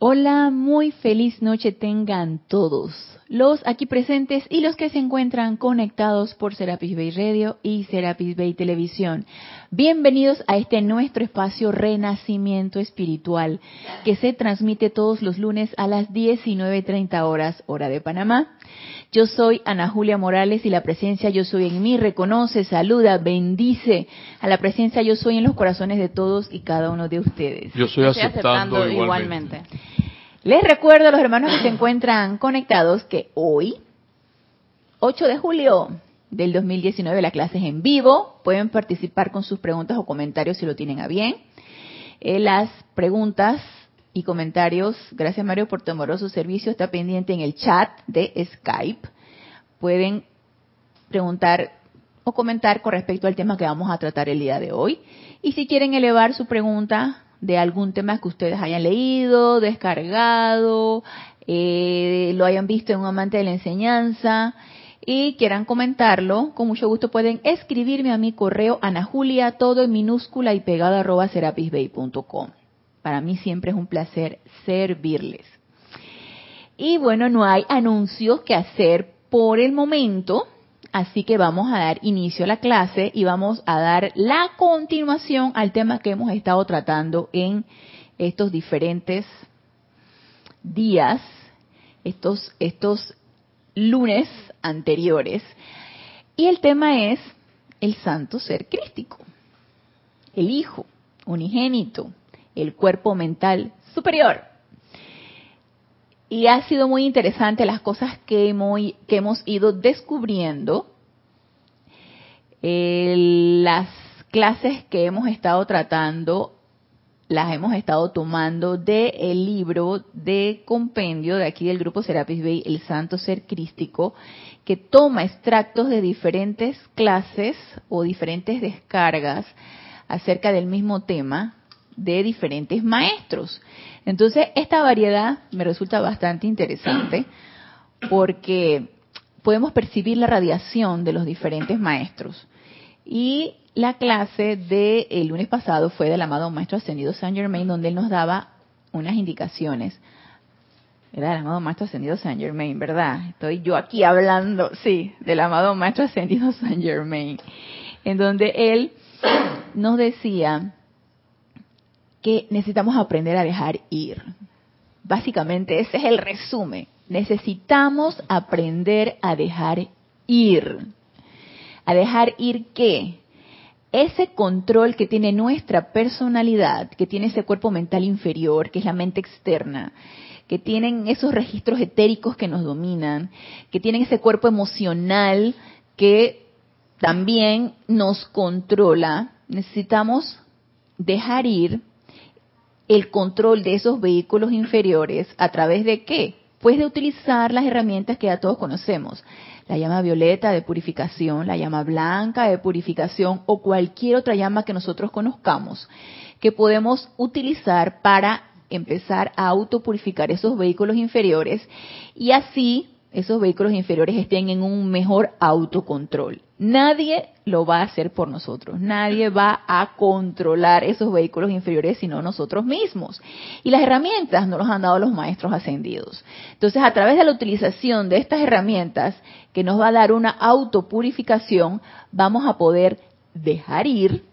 Hola, muy feliz noche tengan todos, los aquí presentes y los que se encuentran conectados por Serapis Bay Radio y Serapis Bay Televisión. Bienvenidos a este nuestro espacio Renacimiento Espiritual que se transmite todos los lunes a las 19.30 horas hora de Panamá. Yo soy Ana Julia Morales y la presencia Yo Soy en mí reconoce, saluda, bendice a la presencia Yo Soy en los corazones de todos y cada uno de ustedes. Yo estoy aceptando, igualmente. Les recuerdo a los hermanos que se encuentran conectados que hoy, 8 de julio del 2019, la clase es en vivo. Pueden participar con sus preguntas o comentarios si lo tienen a bien. Eh, las preguntas y comentarios, gracias Mario por tu amoroso servicio, está pendiente en el chat de Skype. Pueden preguntar o comentar con respecto al tema que vamos a tratar el día de hoy. Y si quieren elevar su pregunta de algún tema que ustedes hayan leído, descargado, eh, lo hayan visto en un amante de la enseñanza y quieran comentarlo, con mucho gusto pueden escribirme a mi correo anajulia, todo en minúscula y pegado arroba serapisbay.com. Para mí siempre es un placer servirles. Y bueno, no hay anuncios que hacer por el momento, Así que vamos a dar inicio a la clase y vamos a dar la continuación al tema que hemos estado tratando en estos diferentes días, estos, estos lunes anteriores. Y el tema es el santo ser crístico, el Hijo unigénito, el cuerpo mental superior. Y ha sido muy interesante las cosas que hemos, que hemos ido descubriendo. las clases que hemos estado tratando las hemos estado tomando del el libro de compendio de aquí del grupo Serapis Bay, El Santo Ser Crístico, que toma extractos de diferentes clases o diferentes descargas acerca del mismo tema de diferentes maestros. Entonces, esta variedad me resulta bastante interesante porque podemos percibir la radiación de los diferentes maestros. Y la clase del lunes pasado fue del amado Maestro Ascendido Saint Germain, donde él nos daba unas indicaciones. Era el amado Maestro Ascendido Saint Germain, ¿verdad? Estoy yo aquí hablando, sí, del amado Maestro Ascendido Saint Germain, en donde él nos decía que necesitamos aprender a dejar ir. Básicamente ese es el resumen. Necesitamos aprender a dejar ir. ¿A dejar ir qué? Ese control que tiene nuestra personalidad, que tiene ese cuerpo mental inferior, que es la mente externa, que tienen esos registros etéricos que nos dominan, que tienen ese cuerpo emocional que también nos controla, necesitamos dejar ir el control de esos vehículos inferiores a través de qué? Pues de utilizar las herramientas que ya todos conocemos. La llama violeta de purificación, la llama blanca de purificación o cualquier otra llama que nosotros conozcamos, que podemos utilizar para empezar a autopurificar esos vehículos inferiores y así esos vehículos inferiores estén en un mejor autocontrol. Nadie lo va a hacer por nosotros, nadie va a controlar esos vehículos inferiores sino nosotros mismos. Y las herramientas nos las han dado los maestros ascendidos. Entonces, a través de la utilización de estas herramientas que nos va a dar una autopurificación, vamos a poder dejar ir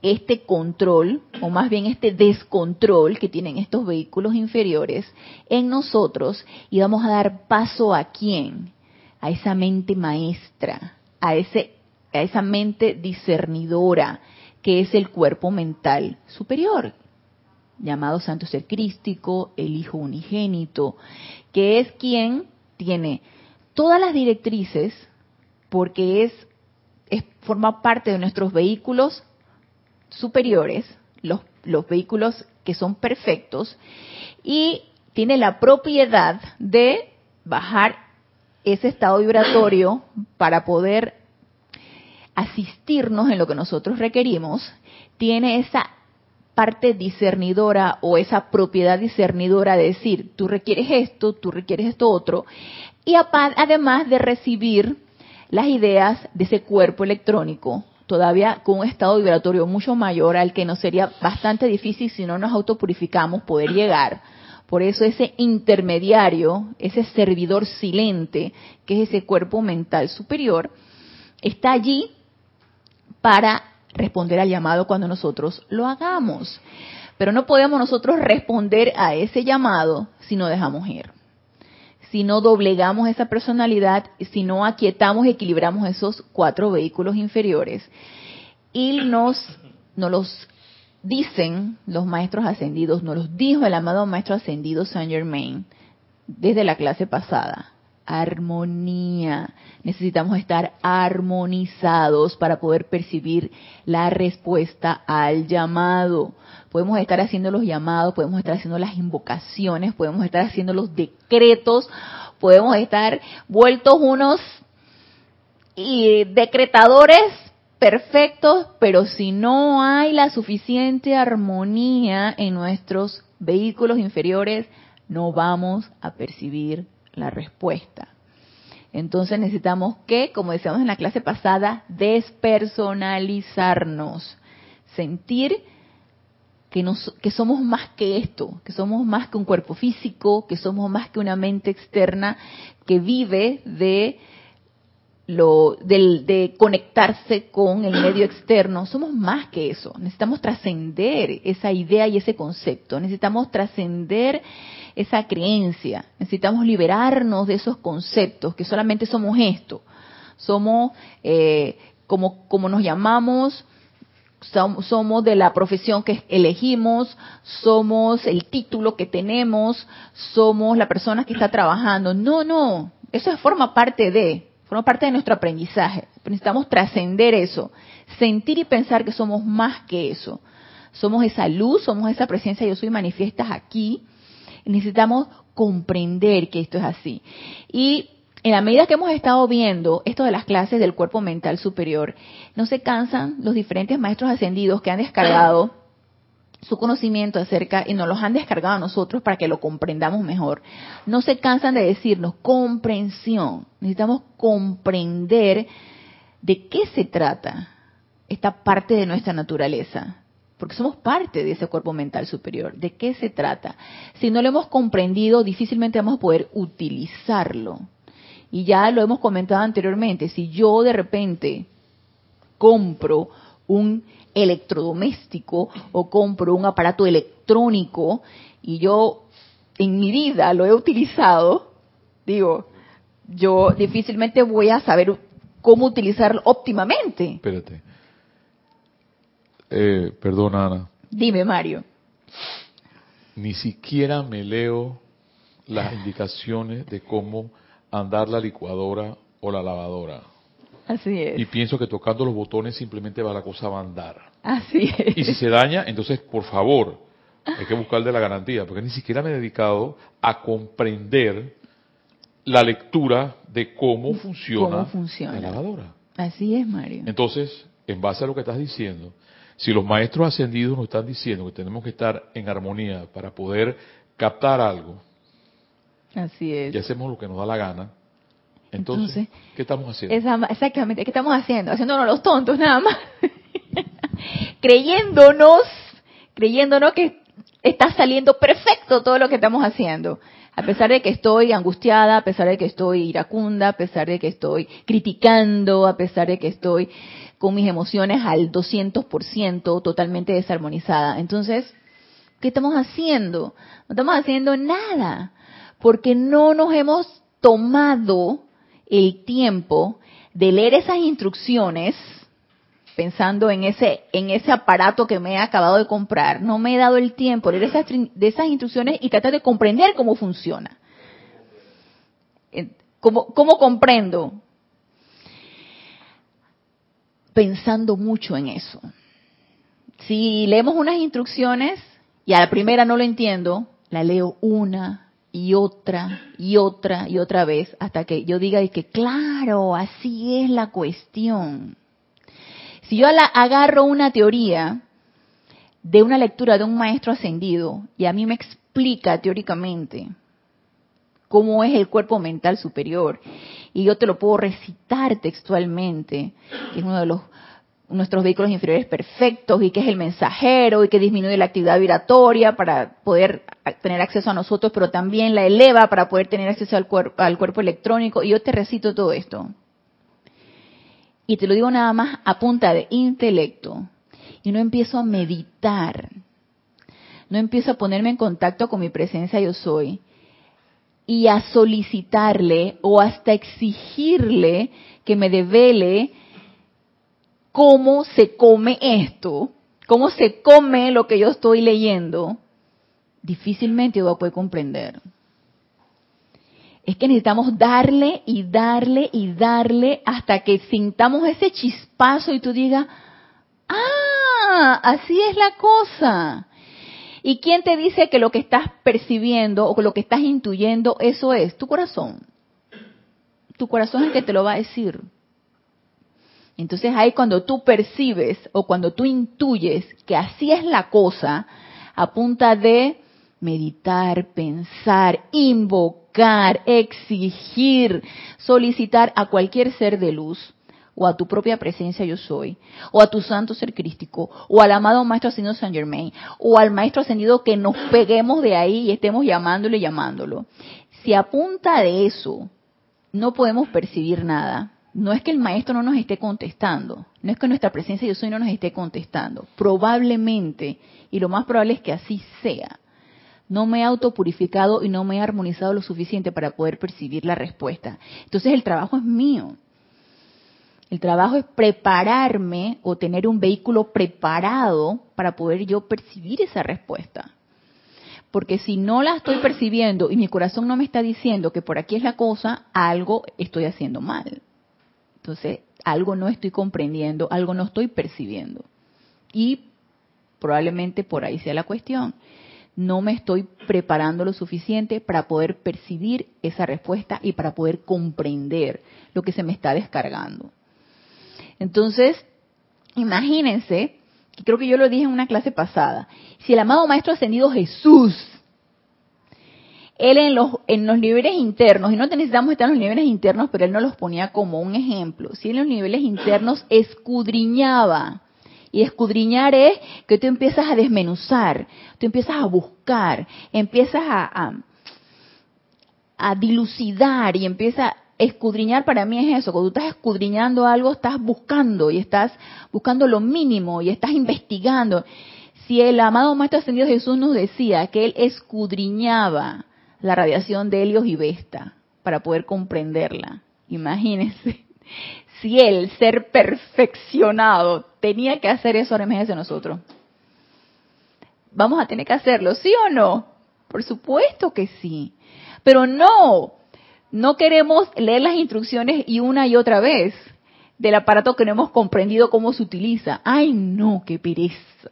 este control, o más bien este descontrol que tienen estos vehículos inferiores en nosotros y vamos a dar paso a quién? A esa mente maestra, a, ese, a esa mente discernidora que es el cuerpo mental superior, llamado Santo Ser Crístico, el Hijo Unigénito, que es quien tiene todas las directrices porque es, es forma parte de nuestros vehículos superiores, los, los vehículos que son perfectos, y tiene la propiedad de bajar ese estado vibratorio para poder asistirnos en lo que nosotros requerimos, tiene esa parte discernidora o esa propiedad discernidora de decir, tú requieres esto, tú requieres esto otro, y además de recibir las ideas de ese cuerpo electrónico todavía con un estado vibratorio mucho mayor al que nos sería bastante difícil si no nos autopurificamos poder llegar, Por eso ese intermediario, ese servidor silente, que es ese cuerpo mental superior, está allí para responder al llamado cuando nosotros lo hagamos. Pero no podemos nosotros responder a ese llamado si no dejamos ir. Si no doblegamos esa personalidad, si no aquietamos y equilibramos esos cuatro vehículos inferiores. Y nos, nos los dicen los maestros ascendidos, nos los dijo el amado maestro ascendido Saint Germain desde la clase pasada. Armonía. Necesitamos estar armonizados para poder percibir la respuesta al llamado. Podemos estar haciendo los llamados, podemos estar haciendo las invocaciones, podemos estar haciendo los decretos, podemos estar vueltos unos y decretadores perfectos, pero si no hay la suficiente armonía en nuestros vehículos inferiores, no vamos a percibir la respuesta. Entonces necesitamos que, como decíamos en la clase pasada, despersonalizarnos, sentir que, que somos más que esto, que somos más que un cuerpo físico, que somos más que una mente externa que vive de lo de conectarse con el medio externo, somos más que eso. Necesitamos trascender esa idea y ese concepto. Necesitamos trascender esa creencia. Necesitamos liberarnos de esos conceptos que solamente somos esto. Somos eh, como como nos llamamos. Somos de la profesión que elegimos, somos el título que tenemos, somos la persona que está trabajando. No, no, eso forma parte de, parte de nuestro aprendizaje. Necesitamos trascender eso, sentir y pensar que somos más que eso. Somos esa luz, somos esa presencia yo soy manifiestas aquí. Necesitamos comprender que esto es así. Y en la medida que hemos estado viendo esto de las clases del cuerpo mental superior, no se cansan los diferentes maestros ascendidos que han descargado su conocimiento acerca y nos los han descargado a nosotros para que lo comprendamos mejor. No se cansan de decirnos comprensión. Necesitamos comprender de qué se trata esta parte de nuestra naturaleza. Porque somos parte de ese cuerpo mental superior. ¿De qué se trata? Si no lo hemos comprendido, difícilmente vamos a poder utilizarlo. Y ya lo hemos comentado anteriormente. Si yo de repente compro un electrodoméstico o compro un aparato electrónico y yo en mi vida lo he utilizado, digo, yo difícilmente voy a saber cómo utilizarlo óptimamente. Espérate. Eh, perdona, Ana. Dime, Mario. Ni siquiera me leo las indicaciones de cómo andar la licuadora o la lavadora. Así es. Y pienso que tocando los botones simplemente va la cosa a andar. Así es. Y si se daña, entonces, por favor, hay que buscarle la garantía, porque ni siquiera me he dedicado a comprender la lectura de cómo funciona, la lavadora. Así es, Mario. Entonces, en base a lo que estás diciendo, si los maestros ascendidos nos están diciendo que tenemos que estar en armonía para poder captar algo, Así es. y hacemos lo que nos da la gana, entonces, ¿qué estamos haciendo? exactamente, ¿qué estamos haciendo? Haciéndonos los tontos nada más. creyéndonos, creyéndonos que está saliendo perfecto todo lo que estamos haciendo. A pesar de que estoy angustiada, a pesar de que estoy iracunda, a pesar de que estoy criticando, a pesar de que estoy con mis emociones al 200%, totalmente desarmonizada. Entonces, ¿qué estamos haciendo? No estamos haciendo nada, porque no nos hemos tomado el tiempo de leer esas instrucciones pensando en ese en ese aparato que me he acabado de comprar, no me he dado el tiempo de leer esas, de esas instrucciones y tratar de comprender cómo funciona. ¿Cómo, ¿Cómo comprendo? Pensando mucho en eso. Si leemos unas instrucciones y a la primera no lo entiendo, la leo una y otra y otra y otra vez hasta que yo diga que claro, así es la cuestión. Si yo la agarro una teoría de una lectura de un maestro ascendido y a mí me explica teóricamente cómo es el cuerpo mental superior y yo te lo puedo recitar textualmente, que es uno de los nuestros vehículos inferiores perfectos y que es el mensajero y que disminuye la actividad vibratoria para poder tener acceso a nosotros, pero también la eleva para poder tener acceso al, cuerpo, al cuerpo electrónico. Y yo te recito todo esto. Y te lo digo nada más a punta de intelecto. Y no empiezo a meditar. No empiezo a ponerme en contacto con mi presencia yo soy. Y a solicitarle o hasta exigirle que me devele cómo se come esto, cómo se come lo que yo estoy leyendo, difícilmente voy a poder comprender. Es que necesitamos darle y darle y darle hasta que sintamos ese chispazo y tú digas, ah, así es la cosa. ¿Y quién te dice que lo que estás percibiendo o lo que estás intuyendo, eso es? Tu corazón. Tu corazón es el que te lo va a decir. Entonces ahí cuando tú percibes o cuando tú intuyes que así es la cosa, a punta de meditar, pensar, invocar, exigir, solicitar a cualquier ser de luz, o a tu propia presencia yo soy, o a tu santo ser crístico, o al amado Maestro Ascendido Saint Germain, o al Maestro Ascendido que nos peguemos de ahí y estemos llamándole y llamándolo. Si a punta de eso no podemos percibir nada, no es que el maestro no nos esté contestando, no es que nuestra presencia yo soy no nos esté contestando. Probablemente, y lo más probable es que así sea, no me he autopurificado y no me he armonizado lo suficiente para poder percibir la respuesta. Entonces el trabajo es mío. El trabajo es prepararme o tener un vehículo preparado para poder yo percibir esa respuesta. Porque si no la estoy percibiendo y mi corazón no me está diciendo que por aquí es la cosa, algo estoy haciendo mal. Entonces, algo no estoy comprendiendo, algo no estoy percibiendo. Y probablemente por ahí sea la cuestión. No me estoy preparando lo suficiente para poder percibir esa respuesta y para poder comprender lo que se me está descargando. Entonces, imagínense, creo que yo lo dije en una clase pasada, si el amado Maestro Ascendido Jesús él en los, en los niveles internos, y no necesitamos estar en los niveles internos, pero él no los ponía como un ejemplo. Si en los niveles internos escudriñaba, y escudriñar es que tú empiezas a desmenuzar, tú empiezas a buscar, empiezas a, a, dilucidar y empiezas escudriñar para mí es eso, cuando tú estás escudriñando algo, estás buscando y estás buscando lo mínimo y estás investigando. Si el amado Maestro Ascendido Jesús nos decía que él escudriñaba la radiación de Helios y Vesta para poder comprenderla. Imagínense, si él, ser perfeccionado, tenía que hacer eso, ahora imagínense nosotros. Vamos a tener que hacerlo, ¿sí o no? Por supuesto que sí. Pero no, no queremos leer las instrucciones y una y otra vez del aparato que no hemos comprendido cómo se utiliza. Ay, no, qué pereza.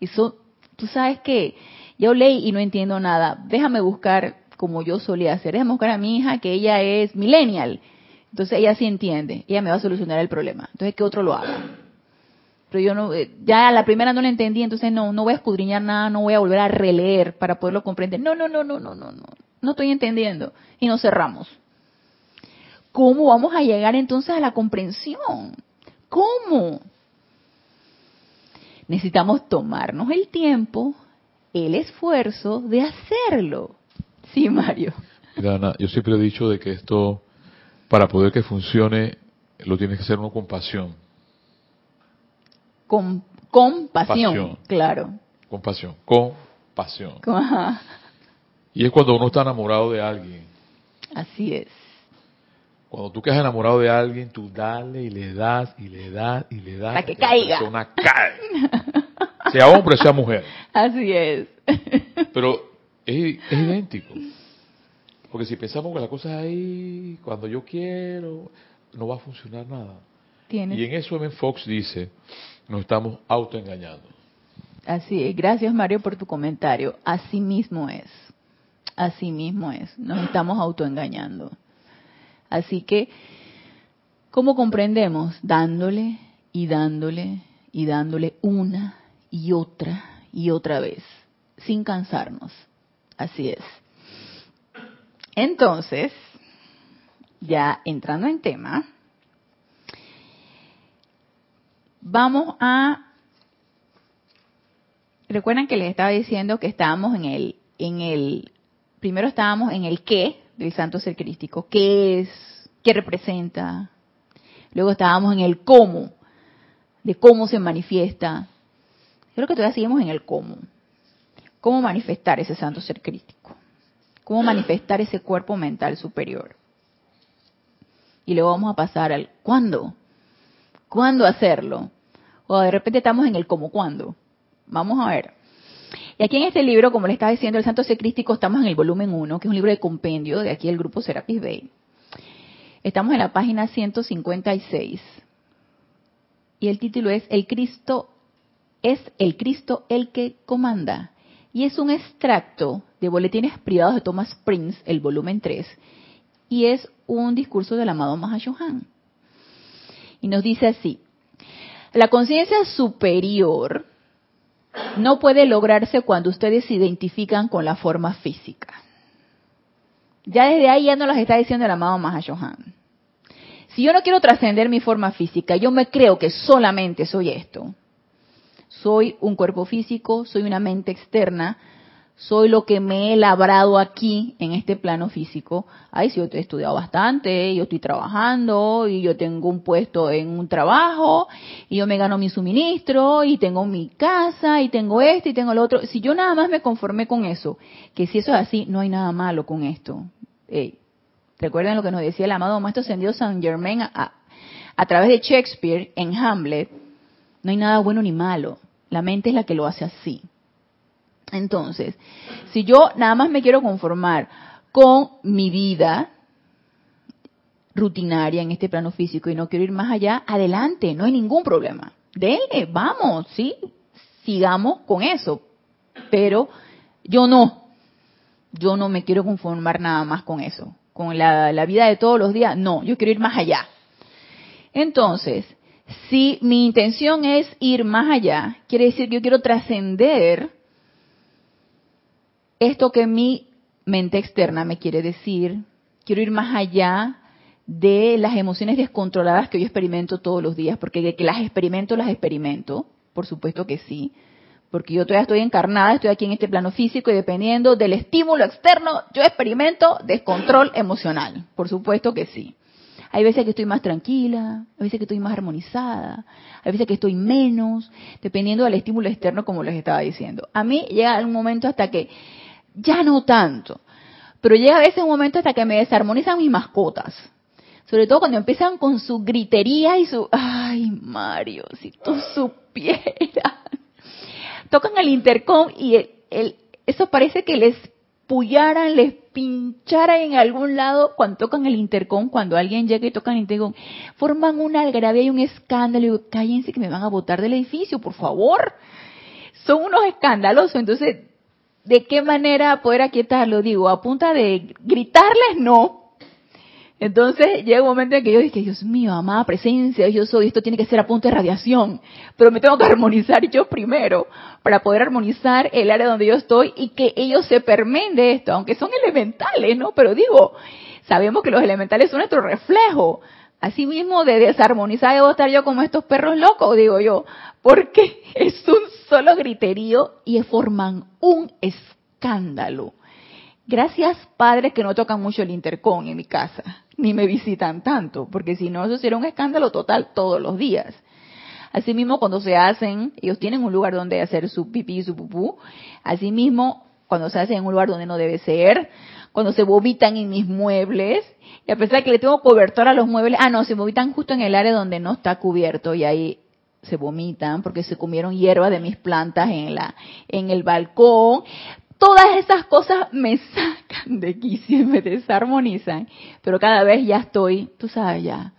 Eso, tú sabes que yo leí y no entiendo nada. Déjame buscar como yo solía hacer. Déjame buscar a mi hija que ella es millennial. Entonces ella sí entiende. Ella me va a solucionar el problema. Entonces que otro lo haga. Pero yo no, eh, ya la primera no la entendí, entonces no, no voy a escudriñar nada, no voy a volver a releer para poderlo comprender. No, no, no, no, no, no, no. No estoy entendiendo. Y nos cerramos. ¿Cómo vamos a llegar entonces a la comprensión? ¿Cómo? Necesitamos tomarnos el tiempo el esfuerzo de hacerlo. Sí, Mario. Mira, yo siempre he dicho de que esto, para poder que funcione, lo tienes que hacer uno con pasión. Con, con pasión, claro. Con pasión, con pasión. Y es cuando uno está enamorado de alguien. Así es. Cuando tú quedas enamorado de alguien, tú dale y le das y le das y le das. Para que caiga. La persona cae. sea hombre, sea mujer. Así es. Pero es, idéntico. Porque si pensamos que la cosa es ahí, cuando yo quiero, no va a funcionar nada. Y en eso M. Fox dice, nos estamos autoengañando. Así es. Gracias Mario por tu comentario. Así mismo es. Así mismo es. Nos estamos autoengañando. Así que, ¿cómo comprendemos? Dándole y dándole y dándole una y otra y otra vez, sin cansarnos. Así es. Entonces, ya entrando en tema, vamos a... Recuerdan que les estaba diciendo que estábamos en el en el, primero estábamos en el qué del santo ser crístico, qué es, qué representa. Luego estábamos en el cómo, de cómo se manifiesta. Creo que todavía seguimos en el cómo. ¿Cómo manifestar ese santo ser crístico? ¿Cómo manifestar ese cuerpo mental superior? Y luego vamos a pasar al cuándo. ¿Cuándo hacerlo? O de repente estamos en el cómo cuándo. Vamos a ver. Y aquí en este libro, como le estaba diciendo, el Santo Secrístico, estamos en el volumen 1, que es un libro de compendio de aquí el grupo Serapis Bay. Estamos en la página 156. Y el título es El Cristo es el Cristo el que comanda. Y es un extracto de Boletines Privados de Thomas Prince, el volumen 3. Y es un discurso del amado Mahashohan. Y nos dice así, la conciencia superior no puede lograrse cuando ustedes se identifican con la forma física. Ya desde ahí ya no las está diciendo el amado Mahashohan. Si yo no quiero trascender mi forma física, yo me creo que solamente soy esto. Soy un cuerpo físico, soy una mente externa, soy lo que me he labrado aquí en este plano físico. Ay, si yo he estudiado bastante, yo estoy trabajando y yo tengo un puesto en un trabajo y yo me gano mi suministro y tengo mi casa y tengo esto y tengo lo otro. Si yo nada más me conformé con eso, que si eso es así, no hay nada malo con esto. recuerden lo que nos decía el amado Maestro Ascendido San Germain a, a través de Shakespeare en Hamlet. No hay nada bueno ni malo. La mente es la que lo hace así. Entonces, si yo nada más me quiero conformar con mi vida rutinaria en este plano físico y no quiero ir más allá, adelante, no hay ningún problema. Dele, vamos, sí, sigamos con eso. Pero yo no, yo no me quiero conformar nada más con eso. Con la, la vida de todos los días, no, yo quiero ir más allá. Entonces, si mi intención es ir más allá, quiere decir que yo quiero trascender esto que mi mente externa me quiere decir, quiero ir más allá de las emociones descontroladas que yo experimento todos los días, porque de que las experimento, las experimento, por supuesto que sí, porque yo todavía estoy encarnada, estoy aquí en este plano físico y dependiendo del estímulo externo, yo experimento descontrol emocional, por supuesto que sí. Hay veces que estoy más tranquila, hay veces que estoy más armonizada, hay veces que estoy menos, dependiendo del estímulo externo, como les estaba diciendo. A mí llega un momento hasta que ya no tanto. Pero llega a veces un momento hasta que me desarmonizan mis mascotas. Sobre todo cuando empiezan con su gritería y su... Ay, Mario, si tú supieras. Tocan el intercom y el, eso parece que les pullaran, les pincharan en algún lado cuando tocan el intercom, cuando alguien llega y toca el intercom. Forman una algarabía y un escándalo. Y digo, cállense que me van a botar del edificio, por favor. Son unos escandalosos. Entonces, ¿De qué manera poder aquietarlo? Digo, a punta de gritarles no. Entonces llega un momento en que yo dije, Dios mío, amada presencia, yo soy, esto tiene que ser a punta de radiación, pero me tengo que armonizar yo primero para poder armonizar el área donde yo estoy y que ellos se permen de esto, aunque son elementales, ¿no? Pero digo, sabemos que los elementales son nuestro reflejo. Así mismo de desarmonizar debo estar yo como estos perros locos, digo yo, porque es un solo griterío y forman un escándalo. Gracias, padres, que no tocan mucho el intercom en mi casa, ni me visitan tanto, porque si no, eso sería un escándalo total todos los días. Asimismo, cuando se hacen, ellos tienen un lugar donde hacer su pipí y su pupú. Asimismo, cuando se hacen en un lugar donde no debe ser, cuando se vomitan en mis muebles, y a pesar de que le tengo cobertor a los muebles, ah, no, se vomitan justo en el área donde no está cubierto y ahí se vomitan porque se comieron hierba de mis plantas en la en el balcón. Todas esas cosas me sacan de quicio y me desarmonizan, pero cada vez ya estoy, tú sabes ya.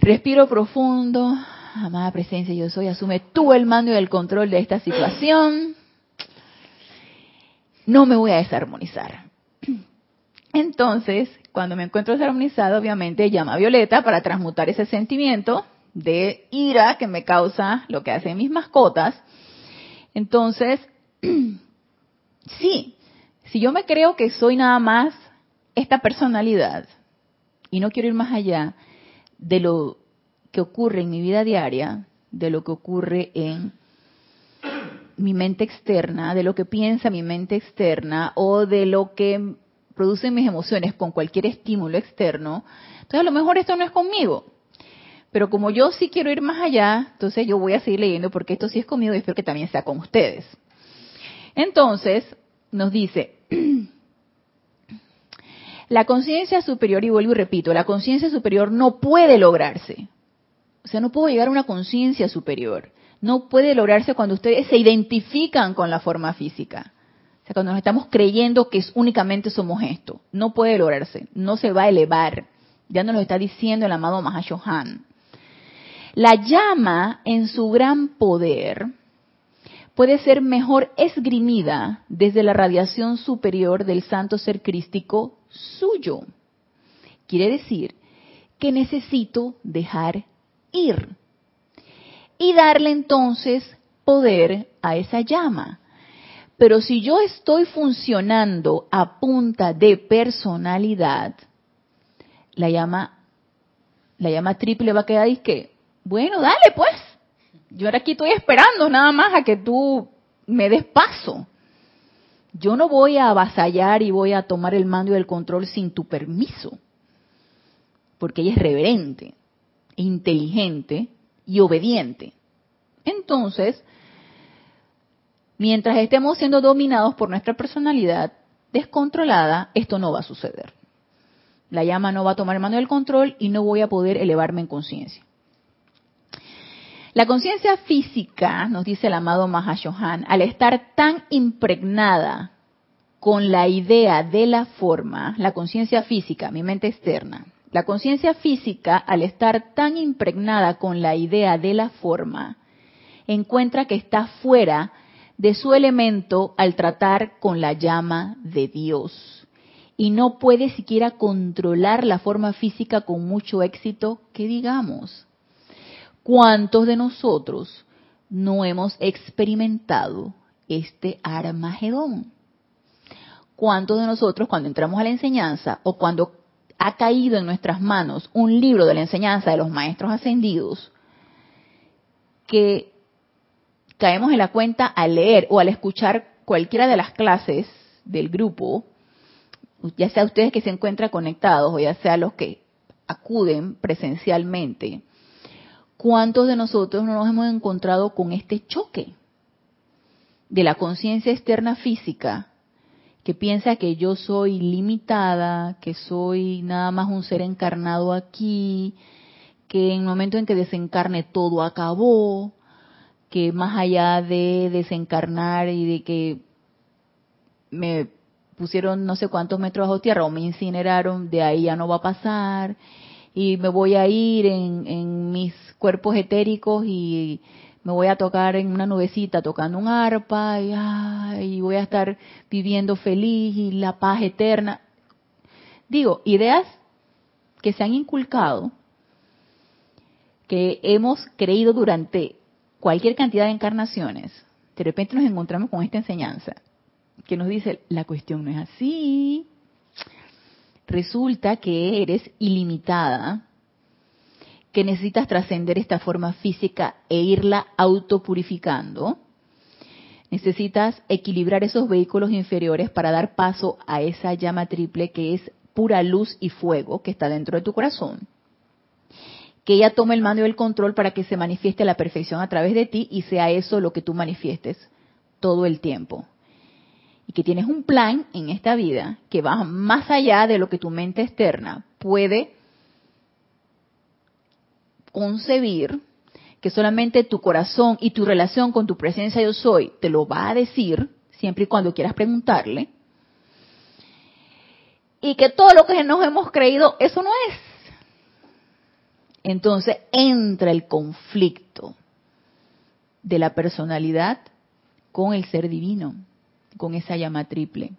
Respiro profundo, amada presencia yo soy, asume tú el mando y el control de esta situación. No me voy a desarmonizar. Entonces, cuando me encuentro desarmonizado, obviamente llama a Violeta para transmutar ese sentimiento de ira que me causa lo que hacen mis mascotas. Entonces, sí, si yo me creo que soy nada más esta personalidad y no quiero ir más allá de lo que ocurre en mi vida diaria, de lo que ocurre en mi mente externa, de lo que piensa mi mente externa o de lo que producen mis emociones con cualquier estímulo externo, entonces a lo mejor esto no es conmigo. Pero como yo sí quiero ir más allá, entonces yo voy a seguir leyendo porque esto sí es conmigo y espero que también sea con ustedes. Entonces, nos dice, la conciencia superior, y vuelvo y repito, la conciencia superior no puede lograrse. O sea, no puedo llegar a una conciencia superior. No puede lograrse cuando ustedes se identifican con la forma física sea, cuando nos estamos creyendo que es únicamente somos esto, no puede lograrse, no se va a elevar. Ya nos lo está diciendo el amado Mahashohan. La llama en su gran poder puede ser mejor esgrimida desde la radiación superior del santo ser crístico suyo. Quiere decir que necesito dejar ir y darle entonces poder a esa llama. Pero si yo estoy funcionando a punta de personalidad, la llama, la llama triple va a quedar y que, bueno, dale pues. Yo ahora aquí estoy esperando nada más a que tú me des paso. Yo no voy a avasallar y voy a tomar el mando y el control sin tu permiso. Porque ella es reverente, inteligente y obediente. Entonces, mientras estemos siendo dominados por nuestra personalidad descontrolada, esto no va a suceder. La llama no va a tomar mano del control y no voy a poder elevarme en conciencia. La conciencia física, nos dice el amado Mahashohan, al estar tan impregnada con la idea de la forma, la conciencia física, mi mente externa, la conciencia física, al estar tan impregnada con la idea de la forma, encuentra que está fuera de su elemento al tratar con la llama de Dios y no puede siquiera controlar la forma física con mucho éxito que digamos. ¿Cuántos de nosotros no hemos experimentado este Armagedón? ¿Cuántos de nosotros cuando entramos a la enseñanza o cuando ha caído en nuestras manos un libro de la enseñanza de los maestros ascendidos que caemos en la cuenta al leer o al escuchar cualquiera de las clases del grupo, ya sea ustedes que se encuentran conectados o ya sea los que acuden presencialmente, ¿cuántos de nosotros no nos hemos encontrado con este choque de la conciencia externa física que piensa que yo soy limitada, que soy nada más un ser encarnado aquí, que en el momento en que desencarne todo acabó, que más allá de desencarnar y de que me pusieron no sé cuántos metros bajo tierra o me incineraron, de ahí ya no va a pasar y me voy a ir en, mis cuerpos etéricos y me voy a tocar en una nubecita tocando un arpa y, y voy a estar viviendo feliz y la paz eterna. Digo, ideas que se han inculcado, que hemos creído durante cualquier cantidad de encarnaciones, de repente nos encontramos con esta enseñanza que nos dice, la cuestión no es así. Resulta que eres ilimitada, que necesitas trascender esta forma física e irla autopurificando. Necesitas equilibrar esos vehículos inferiores para dar paso a esa llama triple que es pura luz y fuego que está dentro de tu corazón que ella tome el mando y el control para que se manifieste la perfección a través de ti y sea eso lo que tú manifiestes todo el tiempo. Y que tienes un plan en esta vida que va más allá de lo que tu mente externa puede concebir, que solamente tu corazón y tu relación con tu presencia yo soy te lo va a decir, siempre y cuando quieras preguntarle, y que todo lo que nos hemos creído, eso no es entonces entra el conflicto de la personalidad con el ser divino, con esa llama triple.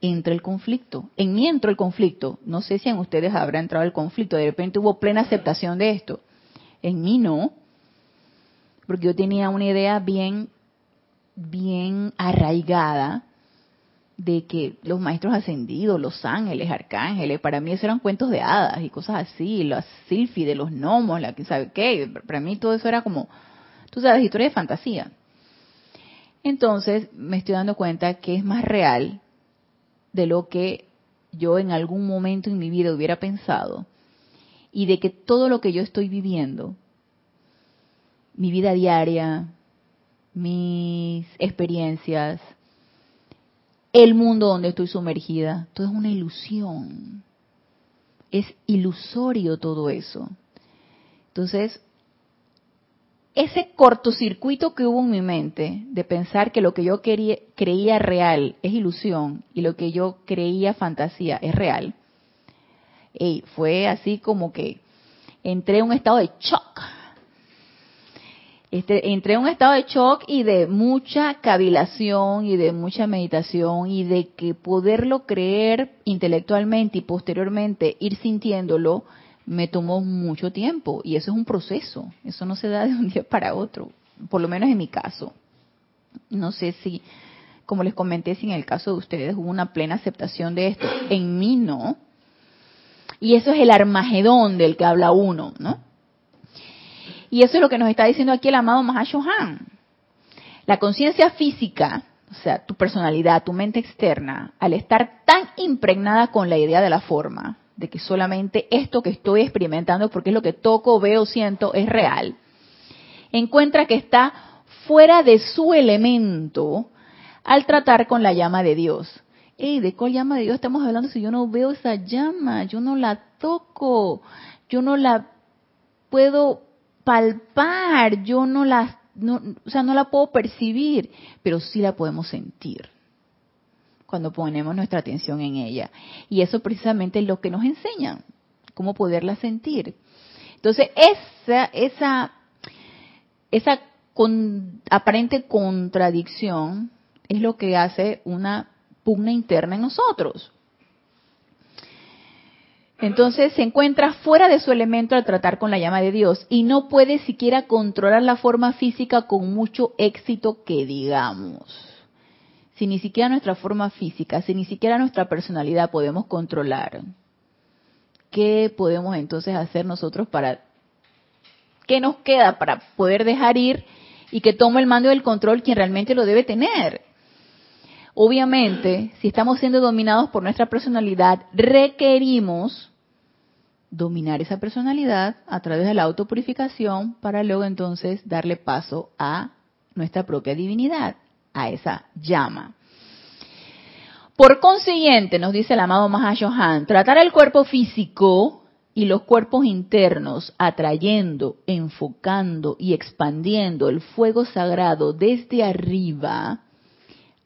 Entra el conflicto. En mí entró el conflicto. No sé si en ustedes habrá entrado el conflicto. De repente hubo plena aceptación de esto. En mí no. Porque yo tenía una idea bien, bien arraigada de que los maestros ascendidos, los ángeles, arcángeles, para mí eso eran cuentos de hadas y cosas así, las de los gnomos, la que sabe qué, para mí todo eso era como, tú sabes, historia de fantasía. entonces me estoy dando cuenta que es más real de lo que yo en algún momento en mi vida hubiera pensado y de que todo lo que yo estoy viviendo, mi vida diaria, mis experiencias, el mundo donde estoy sumergida, todo es una ilusión. Es ilusorio todo eso. Entonces, ese cortocircuito que hubo en mi mente de pensar que lo que yo creía real es ilusión y lo que yo creía fantasía es real, y fue así como que entré en un estado de shock. Este, entré en un estado de shock y de mucha cavilación y de mucha meditación y de que poderlo creer intelectualmente y posteriormente ir sintiéndolo me tomó mucho tiempo y eso es un proceso, eso no se da de un día para otro, por lo menos en mi caso. No sé si, como les comenté, si en el caso de ustedes hubo una plena aceptación de esto. En mí no. Y eso es el Armagedón del que habla uno, ¿no? Y eso es lo que nos está diciendo aquí el amado Mahashohan. La conciencia física, o sea, tu personalidad, tu mente externa, al estar tan impregnada con la idea de la forma, de que solamente esto que estoy experimentando, porque es lo que toco, veo, siento, es real, encuentra que está fuera de su elemento al tratar con la llama de Dios. ¿Y ¿De cuál llama de Dios estamos hablando si yo no veo esa llama? Yo no la toco, yo no la puedo palpar, yo no la, o sea, no la puedo percibir, pero sí la podemos sentir cuando ponemos nuestra atención en ella. Y eso precisamente es lo que nos enseñan, cómo poderla sentir. Entonces, esa, esa, esa aparente contradicción es lo que hace una pugna interna en nosotros. Entonces se encuentra fuera de su elemento al tratar con la llama de Dios y no puede siquiera controlar la forma física con mucho éxito que digamos si ni siquiera nuestra forma física, si ni siquiera nuestra personalidad podemos controlar, ¿qué podemos entonces hacer nosotros para, qué nos queda para poder dejar ir y que tome el mando del control quien realmente lo debe tener? Obviamente, si estamos siendo dominados por nuestra personalidad, requerimos dominar esa personalidad a través de la autopurificación para luego entonces darle paso a nuestra propia divinidad a esa llama. Por consiguiente, nos dice el amado Mahashohan, tratar el cuerpo físico y los cuerpos internos, atrayendo, enfocando y expandiendo el fuego sagrado desde arriba,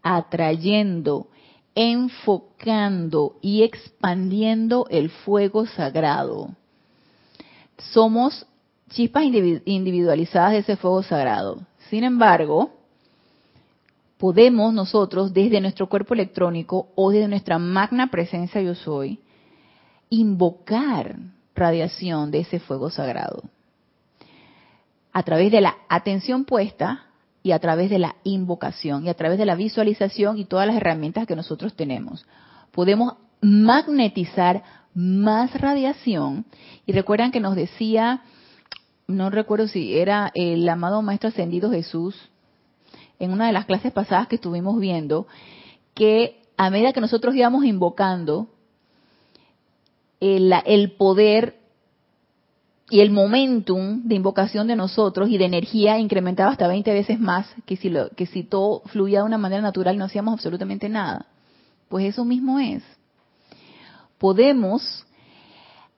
atrayendo, enfocando y expandiendo el fuego sagrado. Somos chispas individualizadas de ese fuego sagrado. Sin embargo, podemos nosotros desde nuestro cuerpo electrónico o desde nuestra magna presencia yo soy invocar radiación de ese fuego sagrado a través de la atención puesta y a través de la invocación y a través de la visualización y todas las herramientas que nosotros tenemos. Podemos magnetizar más radiación y recuerdan que nos decía, no recuerdo si era el amado Maestro Ascendido Jesús, en una de las clases pasadas que estuvimos viendo, que a medida que nosotros íbamos invocando, el, el poder y el momentum de invocación de nosotros y de energía incrementaba hasta 20 veces más que si, lo, que si todo fluía de una manera natural no hacíamos absolutamente nada. Pues eso mismo es. Podemos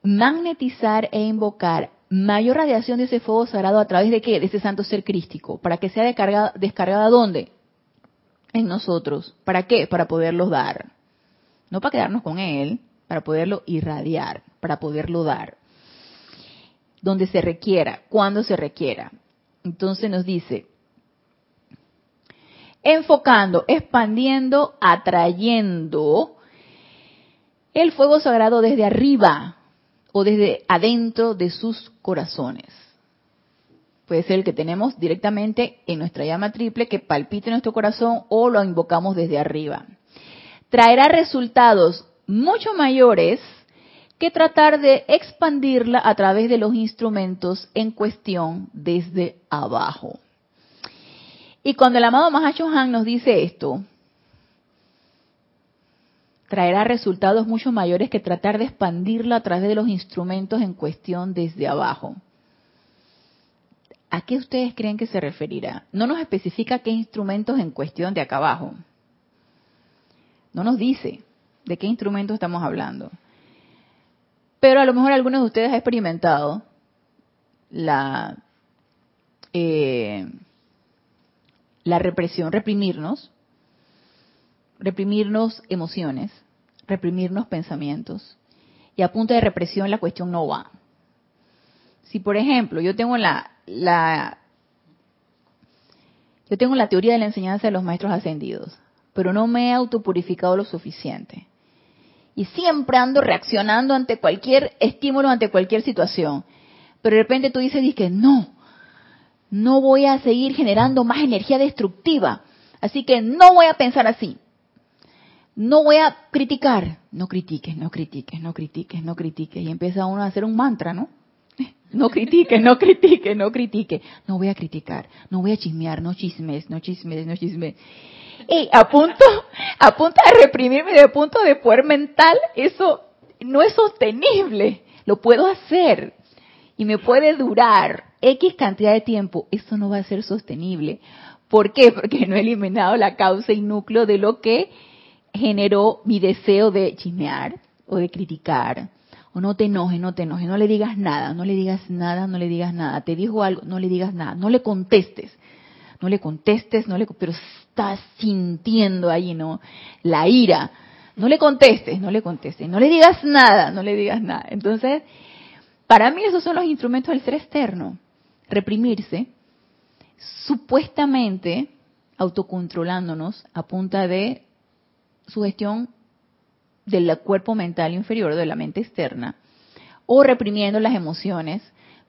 magnetizar e invocar mayor radiación de ese fuego sagrado a través de qué? De ese santo ser crístico. ¿Para que sea descargada, descargada dónde? En nosotros. ¿Para qué? Para poderlo dar. No para quedarnos con él, para poderlo irradiar, para poderlo dar. Donde se requiera, cuando se requiera. Entonces nos dice, enfocando, expandiendo, atrayendo el fuego sagrado desde arriba, o desde adentro de sus corazones. Puede ser el que tenemos directamente en nuestra llama triple que palpite nuestro corazón o lo invocamos desde arriba. Traerá resultados mucho mayores que tratar de expandirla a través de los instrumentos en cuestión desde abajo. Y cuando el amado Mahacho Han nos dice esto, traerá resultados mucho mayores que tratar de expandirla a través de los instrumentos en cuestión desde abajo. ¿A qué ustedes creen que se referirá? No nos especifica qué instrumentos en cuestión de acá abajo. No nos dice de qué instrumentos estamos hablando. Pero a lo mejor algunos de ustedes han experimentado la, eh, la represión, reprimirnos, reprimirnos emociones, reprimirnos pensamientos. Y a punta de represión la cuestión no va. Si por ejemplo yo tengo la, la yo tengo la teoría de la enseñanza de los maestros ascendidos, pero no me he autopurificado lo suficiente. Y siempre ando reaccionando ante cualquier estímulo, ante cualquier situación. Pero de repente tú dices, que no, no voy a seguir generando más energía destructiva. Así que no voy a pensar así. No voy a criticar. No critiques, no critiques, no critiques, no critiques. Y empieza uno a hacer un mantra, ¿no? No critiques, no critiques, no critiques. No voy a criticar, no voy a chismear, no chismes, no chismes, no chismes. Y a punto, a punto de reprimirme de punto de poder mental, eso no es sostenible. Lo puedo hacer y me puede durar X cantidad de tiempo. Eso no va a ser sostenible. ¿Por qué? Porque no he eliminado la causa y núcleo de lo que generó mi deseo de chismear o de criticar o no te enojes, no te enojes, no le digas nada, no le digas nada, no le digas nada. Te dijo algo, no le digas nada, no le contestes. No le contestes, no le pero estás sintiendo ahí, ¿no? La ira. No le contestes, no le contestes, no le digas nada, no le digas nada. Entonces, para mí esos son los instrumentos del ser externo. Reprimirse, supuestamente autocontrolándonos a punta de sugestión del cuerpo mental inferior, de la mente externa, o reprimiendo las emociones,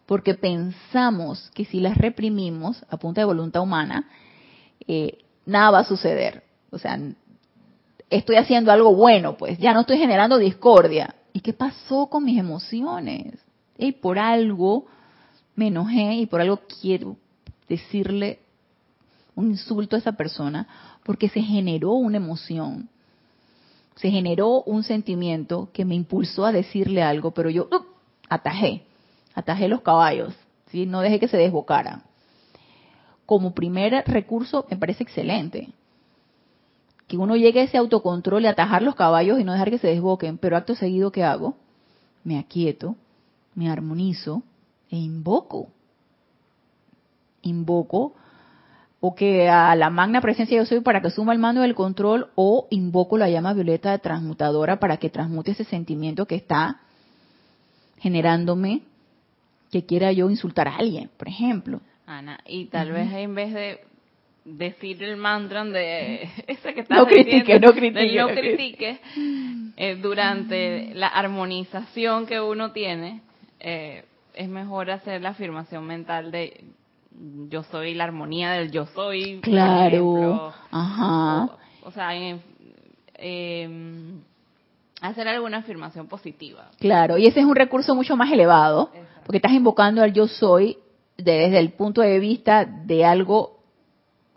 porque pensamos que si las reprimimos a punta de voluntad humana, eh, nada va a suceder. O sea, estoy haciendo algo bueno, pues ya no estoy generando discordia. ¿Y qué pasó con mis emociones? Y por algo me enojé y por algo quiero decirle un insulto a esa persona, porque se generó una emoción se generó un sentimiento que me impulsó a decirle algo, pero yo atajé, atajé los caballos, ¿sí? no dejé que se desbocaran. Como primer recurso me parece excelente. Que uno llegue a ese autocontrol y atajar los caballos y no dejar que se desboquen, pero acto seguido, ¿qué hago? Me aquieto, me armonizo e invoco. Invoco o que a la magna presencia yo soy para que suma el mando del control o invoco la llama violeta transmutadora para que transmute ese sentimiento que está generándome que quiera yo insultar a alguien, por ejemplo. Ana, y tal vez en vez de decir el mantra de ese que estás no critique, no critique, no critique, eh, durante la armonización que uno tiene, eh, es mejor hacer la afirmación mental de yo soy la armonía del yo soy. Claro. Ajá. O, sea, em, hacer alguna afirmación positiva. Claro, y ese es un recurso mucho más elevado, porque estás invocando al yo soy desde el punto de vista de algo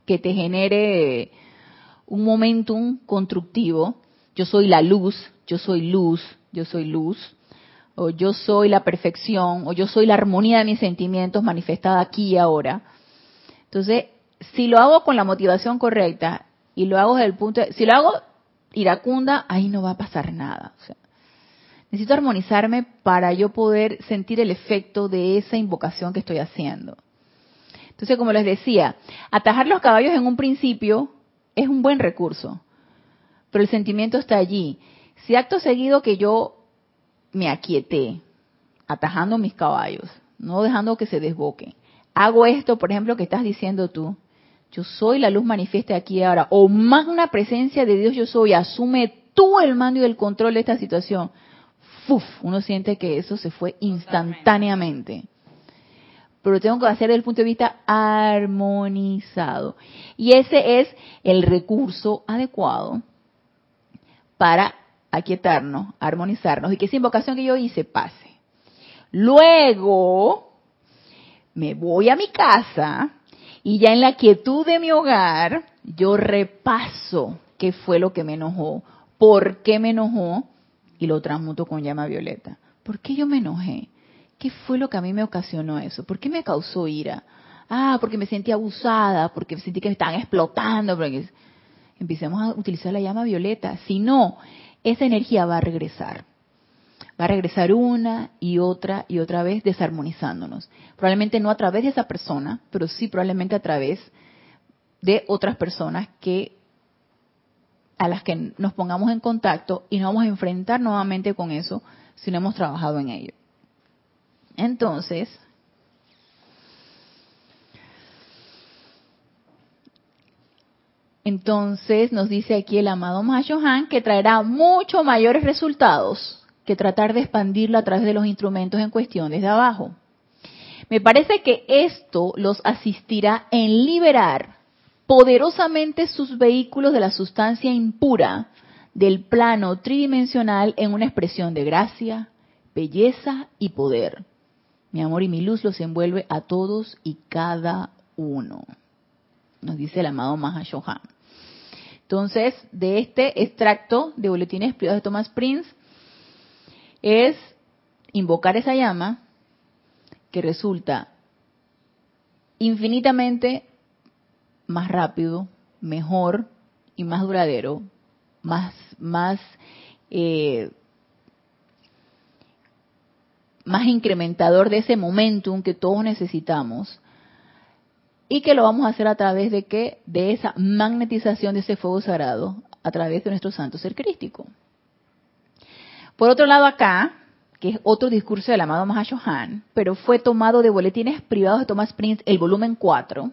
que te genere un momentum constructivo. Yo soy la luz, yo soy luz, yo soy luz o yo soy la perfección, o yo soy la armonía de mis sentimientos manifestada aquí y ahora. Entonces, si lo hago con la motivación correcta y lo hago desde el punto, de, si lo hago iracunda, ahí no va a pasar nada. Necesito armonizarme para yo poder sentir el efecto de esa invocación que estoy haciendo. Entonces, como les decía, atajar los caballos en un principio es un buen recurso, pero el sentimiento está allí. Si acto seguido que yo me aquieté, atajando mis caballos, no dejando que se desboquen. Hago esto, por ejemplo, que estás diciendo tú. Yo soy la luz manifiesta aquí ahora. O más una presencia de Dios yo soy. Asume tú el mando y el control de esta situación. Uno siente que eso se fue instantáneamente. Pero tengo que hacer desde el punto de vista armonizado. Y ese es el recurso adecuado para aquietarnos, armonizarnos y que esa invocación que yo hice pase. Luego me voy a mi casa Y ya en la quietud de mi hogar, yo repaso qué fue lo que me enojó, por qué me enojó, y lo transmuto con llama violeta. ¿Por qué yo me enojé? ¿Qué fue lo que a mí me ocasionó eso? ¿Por qué me causó ira? Ah, porque me sentí abusada, porque sentí que me estaban explotando. Empecemos a utilizar la llama violeta. Si no, esa energía va a regresar. Va a regresar una y otra y otra vez desarmonizándonos. Probablemente no a través de esa persona, pero sí probablemente a través de otras personas que a las que nos pongamos en contacto y nos vamos a enfrentar nuevamente con eso si no hemos trabajado en ello. Entonces, entonces nos dice aquí el amado Mahashohan que traerá mucho mayores resultados que tratar de expandirlo a través de los instrumentos en cuestión desde abajo. Me parece que esto los asistirá en liberar poderosamente sus vehículos de la sustancia impura del plano tridimensional en una expresión de gracia, belleza y poder. Mi amor y mi luz los envuelve a todos y cada uno. Nos dice el amado Mahashohan. Entonces, de este extracto de boletines privados de Thomas Prince, es invocar esa llama que resulta infinitamente más rápido, mejor y más duradero, más, más eh, más incrementador de ese momentum que todos necesitamos y que lo vamos a hacer a través de qué? De esa magnetización de ese fuego sagrado a través de nuestro santo ser crístico. Por otro lado acá, que es otro discurso del amado Mahashohan, pero fue tomado de boletines privados de Thomas Prince, el volumen 4,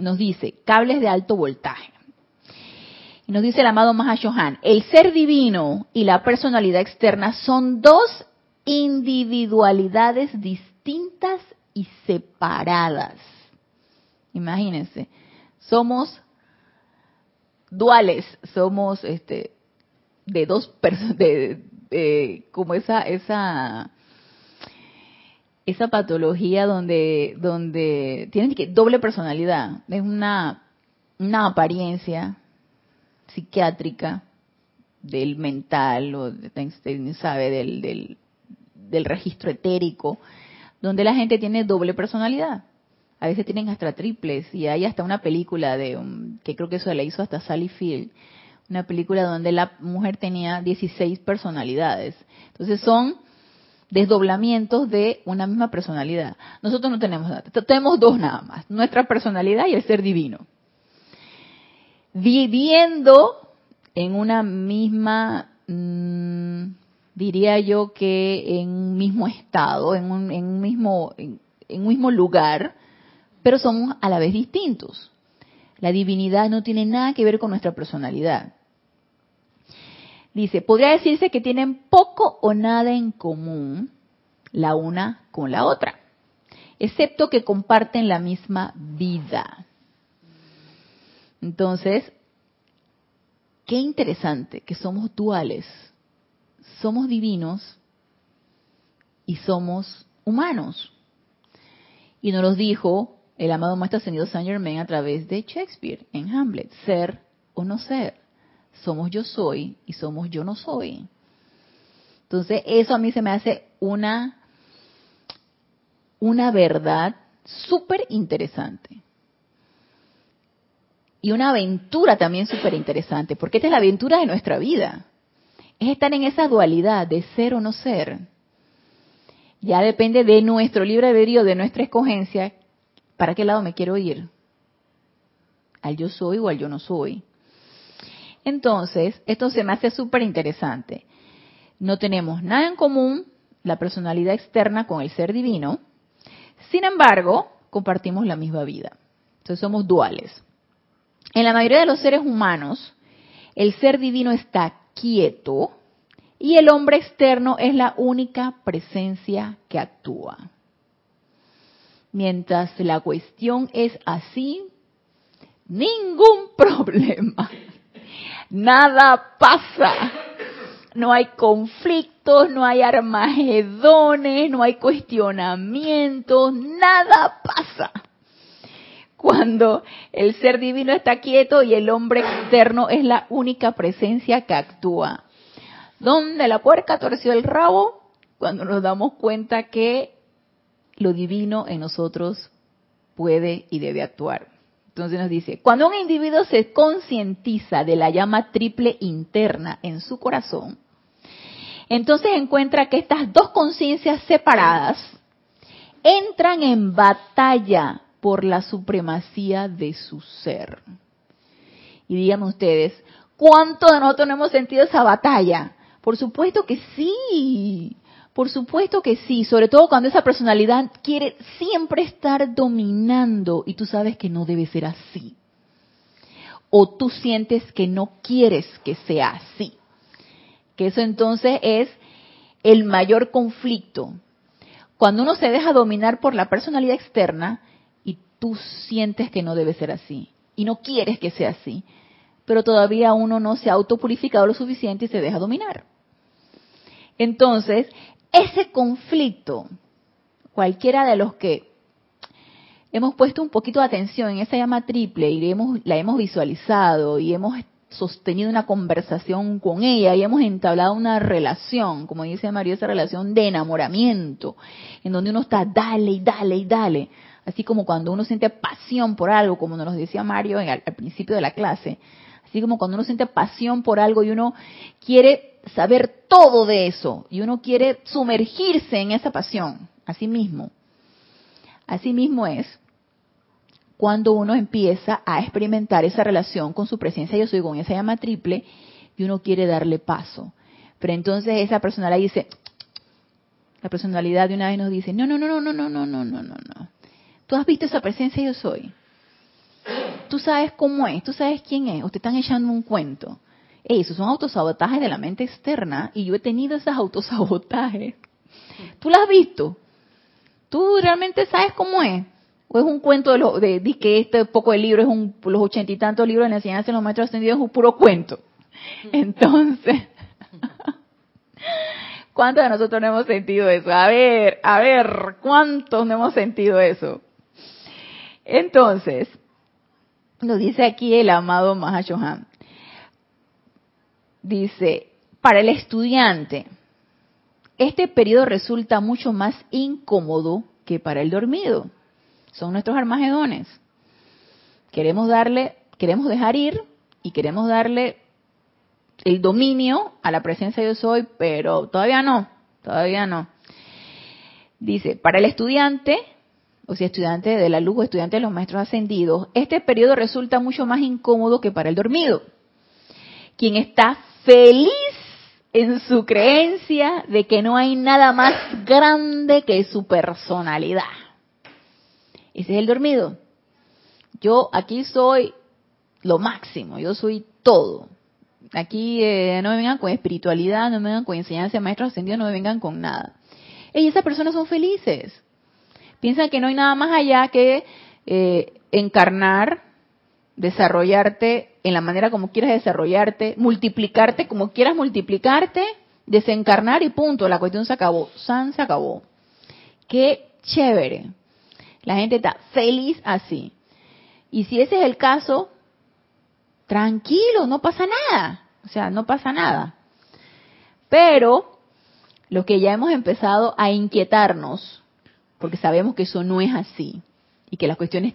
nos dice, cables de alto voltaje. Y nos dice el amado Mahashohan, el ser divino y la personalidad externa son dos individualidades distintas y separadas. Imagínense, somos duales, somos este de dos personas, de, como esa esa esa patología donde donde tienen que doble personalidad, es una una apariencia psiquiátrica del mental o sabe del, del del registro etérico, donde la gente tiene doble personalidad. A veces tienen hasta triples y hay hasta una película de que creo que eso la hizo hasta Sally Field, una película donde la mujer tenía 16 personalidades. Entonces son desdoblamientos de una misma personalidad. Nosotros no tenemos nada, tenemos dos nada más, nuestra personalidad y el ser divino. Viviendo en una misma mm, diría yo que en un mismo estado, en un, en un mismo, en, un mismo lugar, pero somos a la vez distintos. La divinidad no tiene nada que ver con nuestra personalidad. Dice, podría decirse que tienen poco o nada en común la una con la otra, excepto que comparten la misma vida. Entonces, qué interesante que somos duales somos divinos y somos humanos. Y nos lo dijo el amado Maestro Ascendido Saint Germain a través de Shakespeare en Hamlet, ser o no ser. Somos yo soy y somos yo no soy. Entonces, eso a mí se me hace una, una verdad súper interesante. Y una aventura también súper interesante, porque esta es la aventura de nuestra vida es estar en esa dualidad de ser o no ser. Ya depende de nuestro libre albedrío, de nuestra escogencia, para qué lado me quiero ir. Al yo soy o al yo no soy. Entonces, esto se me hace súper interesante. No tenemos nada en común, la personalidad externa con el ser divino. Sin embargo, compartimos la misma vida. Entonces somos duales. En la mayoría de los seres humanos, el ser divino está quieto y el hombre externo es la única presencia que actúa. Mientras la cuestión es así, ningún problema. Nada pasa. No hay conflictos, no hay armagedones, no hay cuestionamientos, nada pasa. cuando el ser divino está quieto y el hombre externo es la única presencia que actúa. Donde la puerca torció el rabo cuando nos damos cuenta que lo divino en nosotros puede y debe actuar. Entonces nos dice, cuando un individuo se concientiza de la llama triple interna en su corazón, entonces encuentra que estas dos conciencias separadas entran en batalla por la supremacía de su ser. Y díganme ustedes, ¿cuánto de nosotros no hemos sentido esa batalla? Por supuesto que sí, por supuesto que sí, sobre todo cuando esa personalidad quiere siempre estar dominando y tú sabes que no debe ser así. O tú sientes que no quieres que sea así. Que eso entonces es el mayor conflicto. Cuando uno se deja dominar por la personalidad externa y tú sientes que no debe ser así y no quieres que sea así, pero todavía uno no se ha autopurificado lo suficiente y se deja dominar. Entonces, ese conflicto, cualquiera de los que hemos puesto un poquito de atención en esa llama triple y la hemos visualizado y hemos sostenido una conversación con ella y hemos entablado una relación, como dice María, esa relación de enamoramiento, en donde uno está dale y dale y dale, así como cuando uno siente pasión por algo, como nos decía Mario al principio de la clase, así como cuando uno siente pasión por algo y uno quiere saber todo de eso y uno quiere sumergirse en esa pasión, así mismo. Así mismo es cuando uno empieza a experimentar esa relación con su presencia yo soy, con esa llama triple, y uno quiere darle paso. Pero entonces esa personalidad dice, la personalidad de una vez nos dice, no, no, no, no, no, no, no, no, no, no, no. Tú has visto esa presencia yo soy. Tú sabes cómo es, tú sabes quién es, o te están echando un cuento esos son autosabotajes de la mente externa y yo he tenido esos autosabotajes. ¿Tú lo has visto? ¿Tú realmente sabes cómo es? ¿O es un cuento de, lo, de, que este poco de libro es un, los ochenta y tantos libros de la enseñanza de los maestros ascendidos es un puro cuento? Entonces, ¿cuántos de nosotros no hemos sentido eso? A ver, a ver, ¿cuántos no hemos sentido eso? Entonces, nos dice aquí el amado Mahashohan, dice, para el estudiante, este periodo resulta mucho más incómodo que para el dormido. Son nuestros armagedones. Queremos darle, queremos dejar ir y queremos darle el dominio a la presencia de yo soy, pero todavía no, todavía no. Dice, para el estudiante, o sea, estudiante de la luz o estudiante de los maestros ascendidos, este periodo resulta mucho más incómodo que para el dormido. Quien está feliz en su creencia de que no hay nada más grande que su personalidad. Ese es el dormido. Yo aquí soy lo máximo, yo soy todo. Aquí eh, no me vengan con espiritualidad, no me vengan con enseñanza de maestros ascendidos, no me vengan con nada. Y esas personas son felices. Piensan que no hay nada más allá que eh, encarnar, desarrollarte en la manera como quieras desarrollarte, multiplicarte como quieras multiplicarte, desencarnar y punto, la cuestión se acabó, San se acabó. Qué chévere. La gente está feliz así. Y si ese es el caso, tranquilo, no pasa nada. O sea, no pasa nada. Pero lo que ya hemos empezado a inquietarnos, porque sabemos que eso no es así y que las cuestiones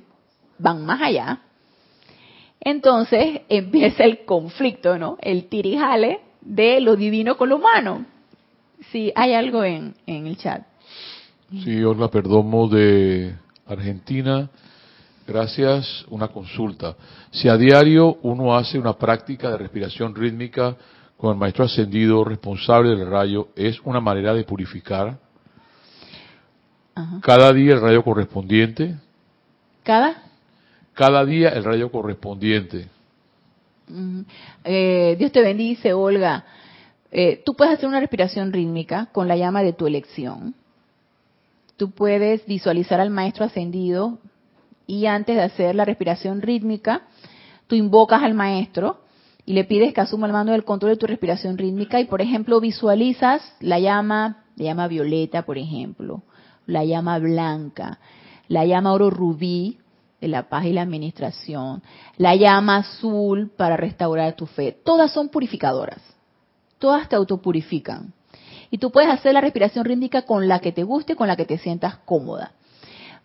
van más allá, entonces empieza el conflicto, ¿no? El tirijale de lo divino con lo humano. Sí, hay algo en, el chat. Sí, Olga Perdomo de Argentina. Gracias. Una consulta. Si a diario uno hace una práctica de respiración rítmica con el maestro ascendido responsable del rayo, ¿es una manera de purificar? Cada día el rayo correspondiente. ¿Cada? Cada día el rayo correspondiente. Eh, Dios te bendice, Olga. Eh, tú puedes hacer una respiración rítmica con la llama de tu elección. Tú puedes visualizar al maestro ascendido y antes de hacer la respiración rítmica, tú invocas al maestro y le pides que asuma el mando del control de tu respiración rítmica y, por ejemplo, visualizas la llama, la llama violeta, por ejemplo, la llama blanca, la llama oro rubí de la paz y la administración, la llama azul para restaurar tu fe. Todas son purificadoras. Todas te autopurifican. Y tú puedes hacer la respiración rítmica con la que te guste, con la que te sientas cómoda.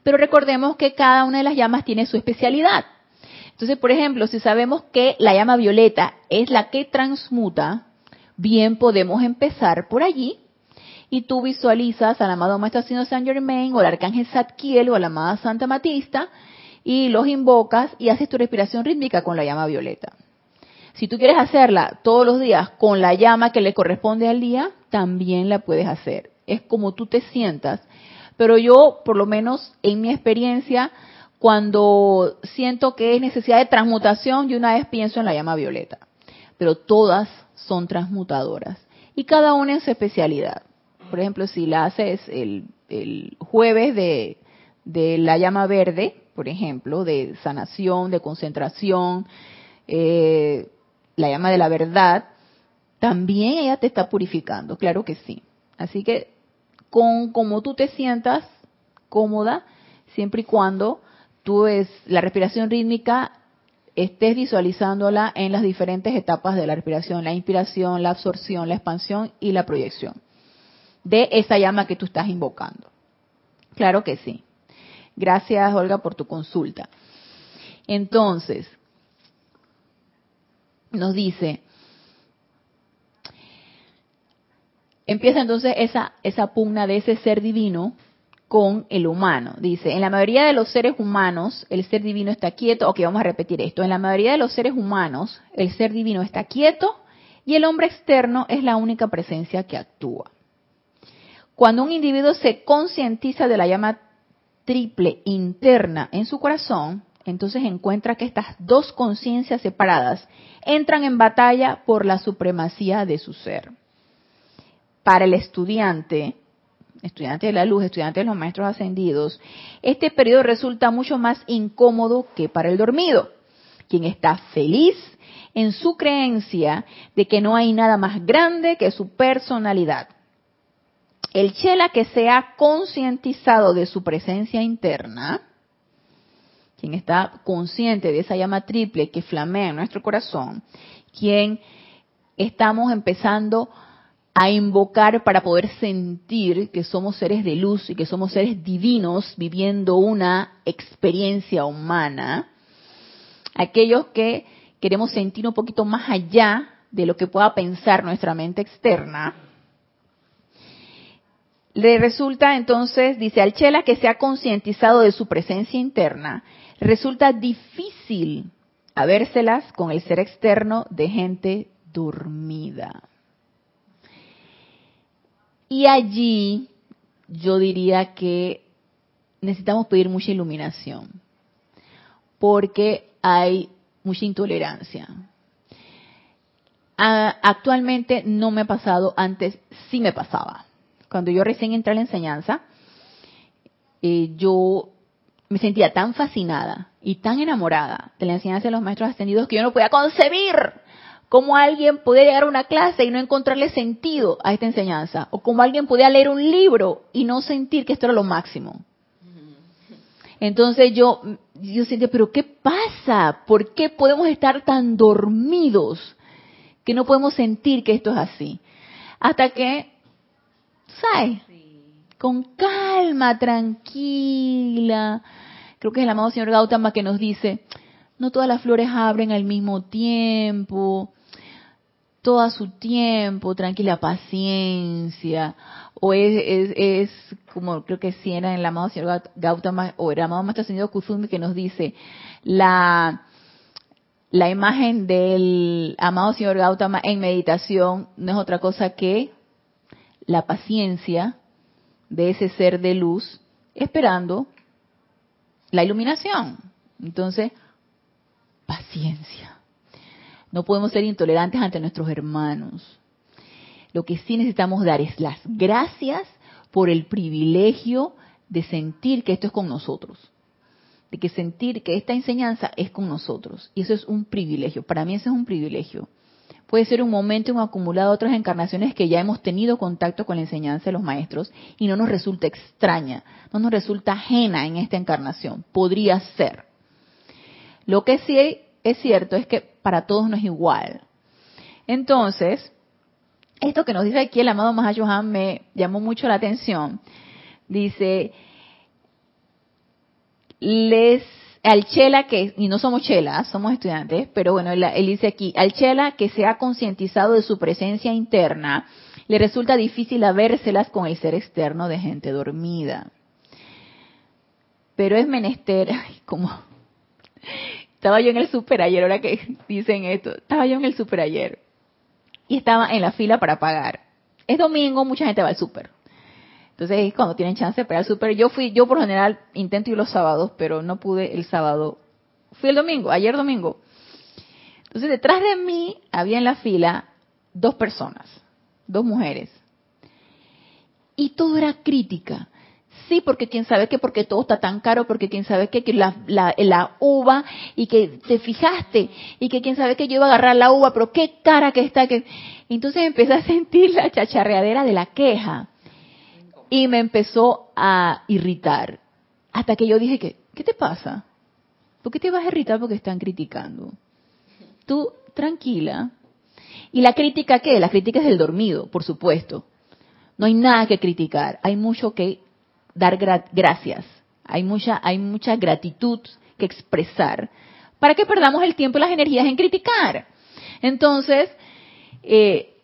Pero recordemos que cada una de las llamas tiene su especialidad. Entonces, por ejemplo, si sabemos que la llama violeta es la que transmuta, bien podemos empezar por allí y tú visualizas al amado Maestro Ascendido San Germain o al Arcángel Zadkiel o a la amada Santa Matista y los invocas y haces tu respiración rítmica con la llama violeta. Si tú quieres hacerla todos los días con la llama que le corresponde al día, también la puedes hacer. Es como tú te sientas. Pero yo, por lo menos en mi experiencia, cuando siento que es necesidad de transmutación, yo una vez pienso en la llama violeta. Pero todas son transmutadoras. Y cada una en su especialidad. Por ejemplo, si la haces el, jueves de, de la llama verde, por ejemplo, de sanación, de concentración, eh, la llama de la verdad, también ella te está purificando, claro que sí. Así que con como tú te sientas cómoda, siempre y cuando tú es la respiración rítmica estés visualizándola en las diferentes etapas de la respiración, la inspiración, la absorción, la expansión y la proyección de esa llama que tú estás invocando. Claro que sí. Gracias, Olga, por tu consulta. Entonces, nos dice, empieza entonces esa, esa pugna de ese ser divino con el humano. Dice, en la mayoría de los seres humanos el ser divino está quieto, ok, vamos a repetir esto, en la mayoría de los seres humanos el ser divino está quieto y el hombre externo es la única presencia que actúa. Cuando un individuo se concientiza de la llama triple interna en su corazón, entonces encuentra que estas dos conciencias separadas entran en batalla por la supremacía de su ser. Para el estudiante, estudiante de la luz, estudiante de los maestros ascendidos, este periodo resulta mucho más incómodo que para el dormido, quien está feliz en su creencia de que no hay nada más grande que su personalidad. El chela que se ha concientizado de su presencia interna, quien está consciente de esa llama triple que flamea en nuestro corazón, quien estamos empezando a invocar para poder sentir que somos seres de luz y que somos seres divinos viviendo una experiencia humana, aquellos que queremos sentir un poquito más allá de lo que pueda pensar nuestra mente externa, le resulta entonces, dice Alchela, que se ha concientizado de su presencia interna, resulta difícil habérselas con el ser externo de gente dormida. Y allí yo diría que necesitamos pedir mucha iluminación, porque hay mucha intolerancia. actualmente no me ha pasado, antes sí me pasaba. Cuando yo recién entré a la enseñanza, eh, yo me sentía tan fascinada y tan enamorada de la enseñanza de los maestros ascendidos que yo no podía concebir cómo alguien podía llegar a una clase y no encontrarle sentido a esta enseñanza, o cómo alguien podía leer un libro y no sentir que esto era lo máximo. Entonces yo, yo sentía, pero ¿qué pasa? ¿Por qué podemos estar tan dormidos que no podemos sentir que esto es así? Hasta que, ¿sabes? Con calma, tranquila, creo que es el amado señor Gautama que nos dice, no todas las flores abren al mismo tiempo, todo su tiempo, tranquila paciencia, o es, es, como creo que si era el amado señor Gautama, o el amado Maestro Señor Kuzumi que nos dice, la, la imagen del amado señor Gautama en meditación no es otra cosa que la paciencia de ese ser de luz esperando la iluminación. Entonces, paciencia. No podemos ser intolerantes ante nuestros hermanos. Lo que sí necesitamos dar es las gracias por el privilegio de sentir que esto es con nosotros. De que sentir que esta enseñanza es con nosotros. Y eso es un privilegio. Para mí eso es un privilegio. Puede ser un momento, un acumulado de otras encarnaciones que ya hemos tenido contacto con la enseñanza de los maestros y no nos resulta extraña, no nos resulta ajena en esta encarnación. Podría ser. Lo que sí es cierto es que para todos no es igual. Entonces, esto que nos dice aquí el amado Mahayohan me llamó mucho la atención. Dice, les al chela que, y no somos chelas, somos estudiantes, pero bueno, él, dice aquí, al chela que se ha concientizado de su presencia interna, le resulta difícil habérselas con el ser externo de gente dormida. Pero es menester, como estaba yo en el super ayer, ahora que dicen esto, estaba yo en el super ayer y estaba en la fila para pagar. Es domingo, mucha gente va al super. Entonces, cuando tienen chance para el súper, yo fui, yo por general intento ir los sábados, pero no pude el sábado. Fui el domingo, ayer domingo. Entonces, detrás de mí había en la fila dos personas, dos mujeres. Y todo era crítica. Sí, porque quién sabe que porque todo está tan caro, porque quién sabe que, la, uva y que te fijaste y que quién sabe que yo iba a agarrar la uva, pero qué cara que está. Entonces empecé a sentir la chacharreadera de la queja y me empezó a irritar. Hasta que yo dije que, ¿qué te pasa? ¿Por qué te vas a irritar porque están criticando? Tú, tranquila. ¿Y la crítica qué? La crítica es del dormido, por supuesto. No hay nada que criticar, hay mucho que dar gracias, hay mucha, hay mucha gratitud que expresar para que perdamos el tiempo y las energías en criticar. Entonces, eh,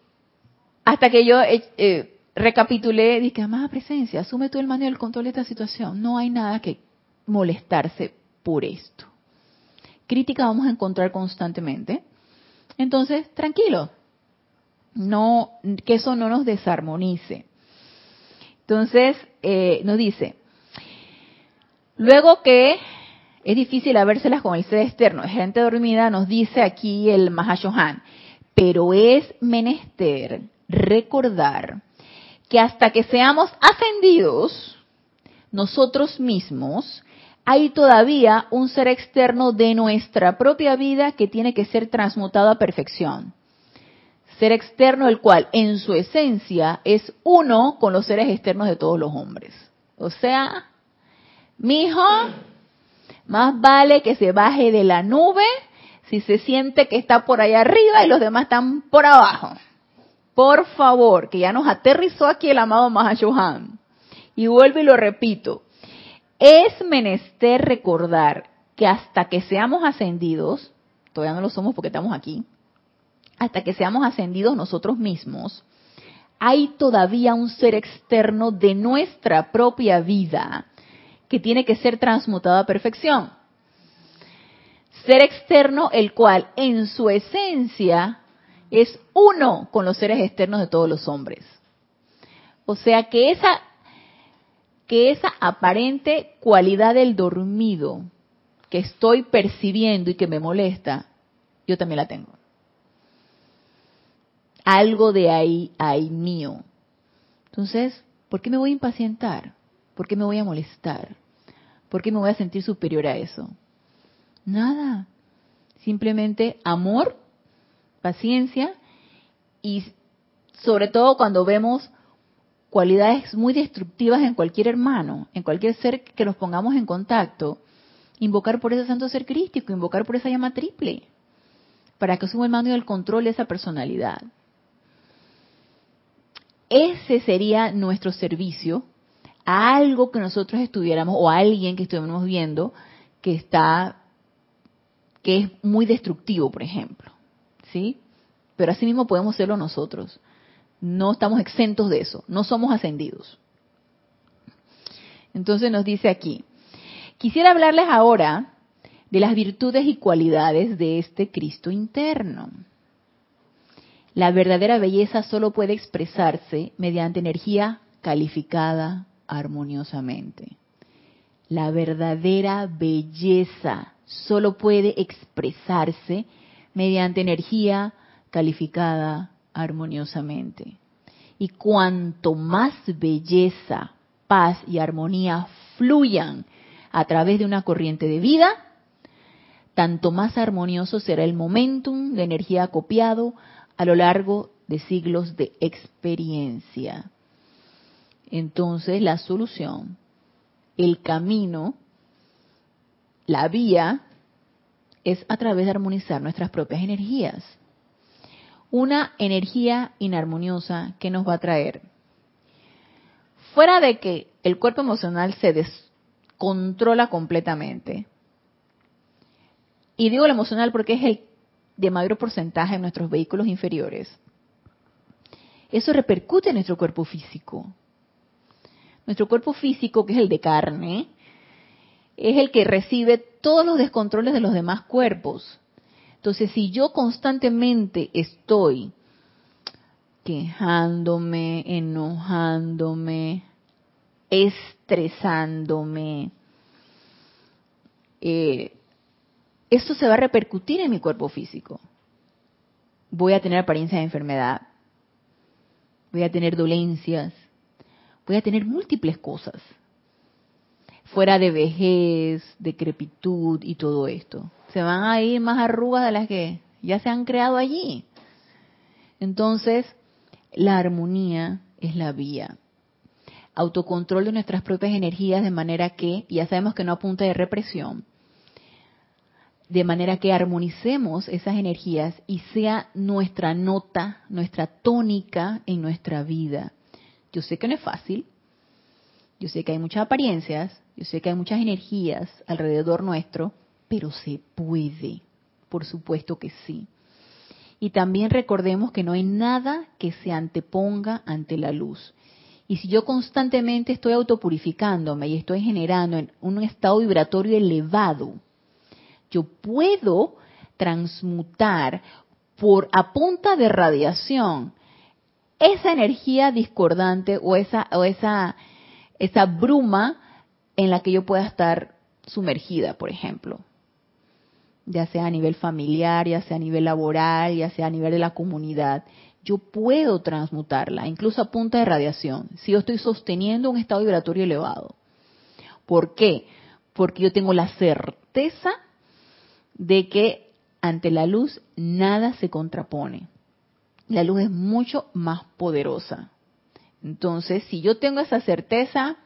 hasta que yo eh, eh recapitulé, dije, amada presencia, asume tú el mando y el control de esta situación. No hay nada que molestarse por esto. Crítica vamos a encontrar constantemente. Entonces, tranquilo. No, que eso no nos desarmonice. Entonces, eh, nos dice, luego que es difícil habérselas con el ser externo, gente dormida, nos dice aquí el Mahashohan, pero es menester recordar que hasta que seamos ascendidos nosotros mismos, hay todavía un ser externo de nuestra propia vida que tiene que ser transmutado a perfección. Ser externo el cual en su esencia es uno con los seres externos de todos los hombres. O sea, mi hijo, más vale que se baje de la nube si se siente que está por allá arriba y los demás están por abajo por favor, que ya nos aterrizó aquí el amado Mahashohan, y vuelvo y lo repito, es menester recordar que hasta que seamos ascendidos, todavía no lo somos porque estamos aquí, hasta que seamos ascendidos nosotros mismos, hay todavía un ser externo de nuestra propia vida que tiene que ser transmutado a perfección. Ser externo el cual en su esencia es uno con los seres externos de todos los hombres. O sea que esa, que esa aparente cualidad del dormido que estoy percibiendo y que me molesta, yo también la tengo. Algo de ahí hay mío. Entonces, ¿por qué me voy a impacientar? ¿Por qué me voy a molestar? ¿Por qué me voy a sentir superior a eso? Nada. Simplemente amor paciencia y sobre todo cuando vemos cualidades muy destructivas en cualquier hermano, en cualquier ser que nos pongamos en contacto, invocar por ese santo ser crístico, invocar por esa llama triple, para que suba el mando y el control de esa personalidad. Ese sería nuestro servicio a algo que nosotros estuviéramos o a alguien que estuviéramos viendo que está que es muy destructivo, por ejemplo. ¿Sí? Pero asimismo podemos serlo nosotros. No estamos exentos de eso, no somos ascendidos. Entonces nos dice aquí, quisiera hablarles ahora de las virtudes y cualidades de este Cristo interno. La verdadera belleza solo puede expresarse mediante energía calificada armoniosamente. La verdadera belleza solo puede expresarse mediante energía calificada armoniosamente. Y cuanto más belleza, paz y armonía fluyan a través de una corriente de vida, tanto más armonioso será el momentum de energía acopiado a lo largo de siglos de experiencia. Entonces la solución, el camino, la vía es a través de armonizar nuestras propias energías. Una energía inarmoniosa que nos va a traer. Fuera de que el cuerpo emocional se descontrola completamente. Y digo el emocional porque es el de mayor porcentaje en nuestros vehículos inferiores. Eso repercute en nuestro cuerpo físico. Nuestro cuerpo físico, que es el de carne, es el que recibe todos los descontroles de los demás cuerpos. Entonces, si yo constantemente estoy quejándome, enojándome, estresándome, eh, esto se va a repercutir en mi cuerpo físico. Voy a tener apariencia de enfermedad, voy a tener dolencias, voy a tener múltiples cosas, fuera de vejez, decrepitud y todo esto. Se van a ir más arrugas de las que ya se han creado allí. Entonces, la armonía es la vía. Autocontrol de nuestras propias energías de manera que, ya sabemos que no apunta de represión, de manera que armonicemos esas energías y sea nuestra nota, nuestra tónica en nuestra vida. Yo sé que no es fácil, yo sé que hay muchas apariencias, yo sé que hay muchas energías alrededor nuestro, pero se puede, por supuesto que sí. Y también recordemos que no hay nada que se anteponga ante la luz. Y si yo constantemente estoy autopurificándome y estoy generando un estado vibratorio elevado, yo puedo transmutar por a punta de radiación esa energía discordante o esa o esa esa bruma en la que yo pueda estar sumergida, por ejemplo, ya sea a nivel familiar, ya sea a nivel laboral, ya sea a nivel de la comunidad. Yo puedo transmutarla, incluso a punta de radiación, si yo estoy sosteniendo un estado vibratorio elevado. ¿Por qué? Porque yo tengo la certeza de que ante la luz nada se contrapone. La luz es mucho más poderosa. Entonces, si yo tengo esa certeza,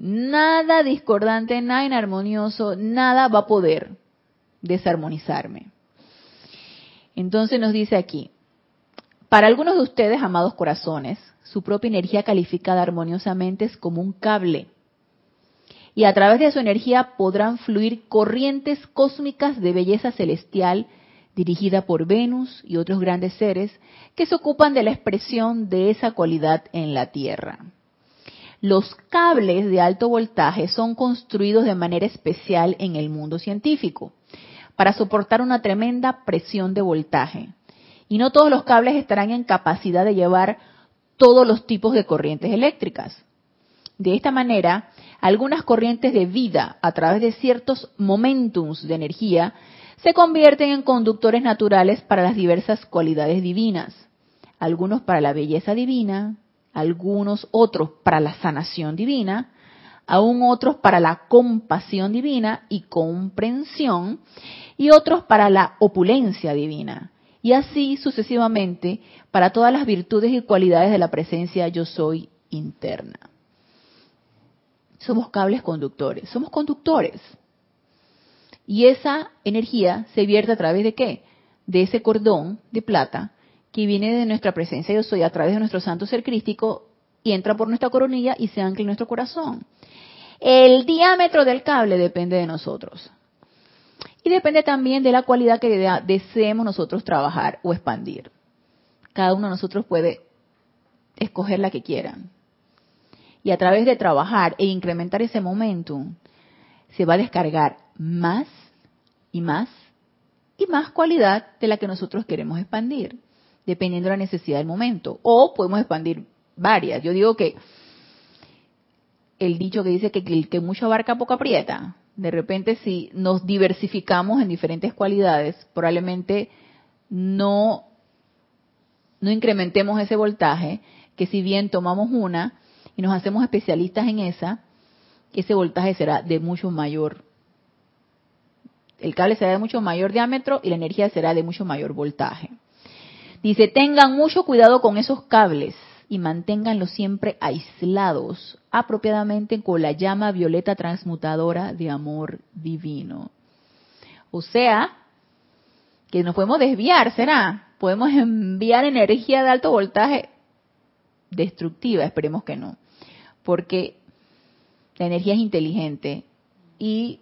nada discordante, nada inarmonioso, nada va a poder desarmonizarme. Entonces nos dice aquí, para algunos de ustedes, amados corazones, su propia energía calificada armoniosamente es como un cable y a través de su energía podrán fluir corrientes cósmicas de belleza celestial dirigida por Venus y otros grandes seres que se ocupan de la expresión de esa cualidad en la Tierra. Los cables de alto voltaje son construidos de manera especial en el mundo científico para soportar una tremenda presión de voltaje. Y no todos los cables estarán en capacidad de llevar todos los tipos de corrientes eléctricas. De esta manera, algunas corrientes de vida a través de ciertos momentums de energía se convierten en conductores naturales para las diversas cualidades divinas. Algunos para la belleza divina, algunos otros para la sanación divina, aún otros para la compasión divina y comprensión, y otros para la opulencia divina. Y así sucesivamente para todas las virtudes y cualidades de la presencia yo soy interna somos cables conductores, somos conductores. Y esa energía se vierte a través de qué? De ese cordón de plata que viene de nuestra presencia yo soy a través de nuestro santo ser crístico y entra por nuestra coronilla y se ancla en nuestro corazón. El diámetro del cable depende de nosotros. Y depende también de la cualidad que deseemos nosotros trabajar o expandir. Cada uno de nosotros puede escoger la que quieran y a través de trabajar e incrementar ese momentum, se va a descargar más y más y más cualidad de la que nosotros queremos expandir, dependiendo de la necesidad del momento. O podemos expandir varias. Yo digo que el dicho que dice que el que mucho abarca poco aprieta, de repente si nos diversificamos en diferentes cualidades, probablemente no, no incrementemos ese voltaje, que si bien tomamos una, y nos hacemos especialistas en esa, ese voltaje será de mucho mayor. El cable será de mucho mayor diámetro y la energía será de mucho mayor voltaje. Dice, tengan mucho cuidado con esos cables y manténganlos siempre aislados apropiadamente con la llama violeta transmutadora de amor divino. O sea, que nos podemos desviar, ¿será? Podemos enviar energía de alto voltaje destructiva, esperemos que no. Porque la energía es inteligente y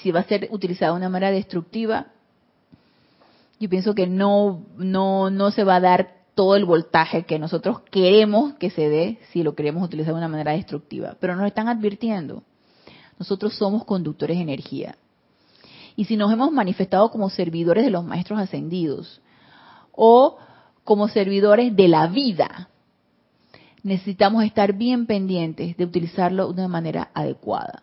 si va a ser utilizada de una manera destructiva, yo pienso que no, no, no se va a dar todo el voltaje que nosotros queremos que se dé si lo queremos utilizar de una manera destructiva. Pero nos están advirtiendo. Nosotros somos conductores de energía. Y si nos hemos manifestado como servidores de los maestros ascendidos o como servidores de la vida, necesitamos estar bien pendientes de utilizarlo de una manera adecuada.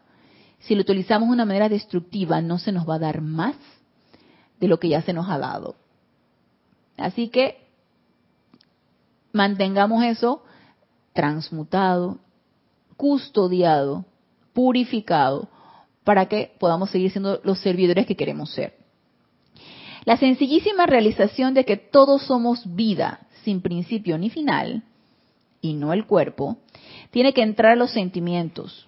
Si lo utilizamos de una manera destructiva, no se nos va a dar más de lo que ya se nos ha dado. Así que mantengamos eso transmutado, custodiado, purificado, para que podamos seguir siendo los servidores que queremos ser. La sencillísima realización de que todos somos vida sin principio ni final, y no el cuerpo, tiene que entrar a los sentimientos.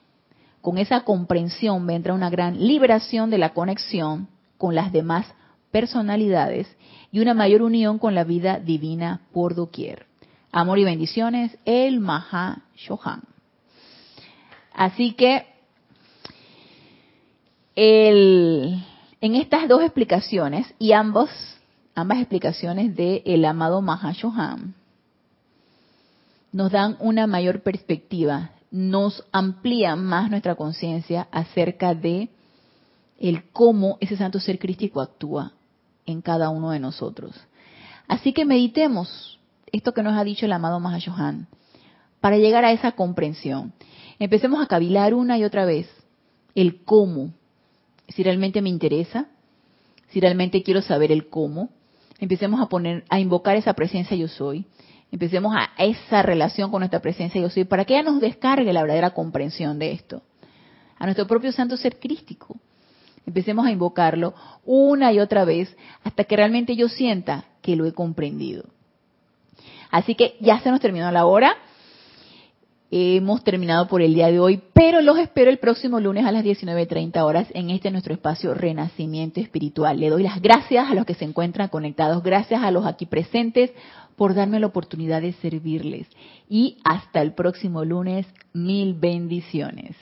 Con esa comprensión vendrá una gran liberación de la conexión con las demás personalidades y una mayor unión con la vida divina por doquier. Amor y bendiciones, el Maha Shohan. Así que el, en estas dos explicaciones y ambos, ambas explicaciones del el amado Maha Shohan nos dan una mayor perspectiva, nos amplían más nuestra conciencia acerca de el cómo ese santo ser crístico actúa en cada uno de nosotros. Así que meditemos esto que nos ha dicho el amado Mahashohan para llegar a esa comprensión. Empecemos a cavilar una y otra vez el cómo, si realmente me interesa, si realmente quiero saber el cómo. Empecemos a poner, a invocar esa presencia yo soy. Empecemos a esa relación con nuestra presencia yo soy para que ella nos descargue la verdadera comprensión de esto. A nuestro propio santo ser crístico Empecemos a invocarlo una y otra vez hasta que realmente yo sienta que lo he comprendido. Así que ya se nos terminó la hora. Hemos terminado por el día de hoy, pero los espero el próximo lunes a las 19.30 horas en este nuestro espacio Renacimiento Espiritual. Le doy las gracias a los que se encuentran conectados, gracias a los aquí presentes por darme la oportunidad de servirles. Y hasta el próximo lunes, mil bendiciones.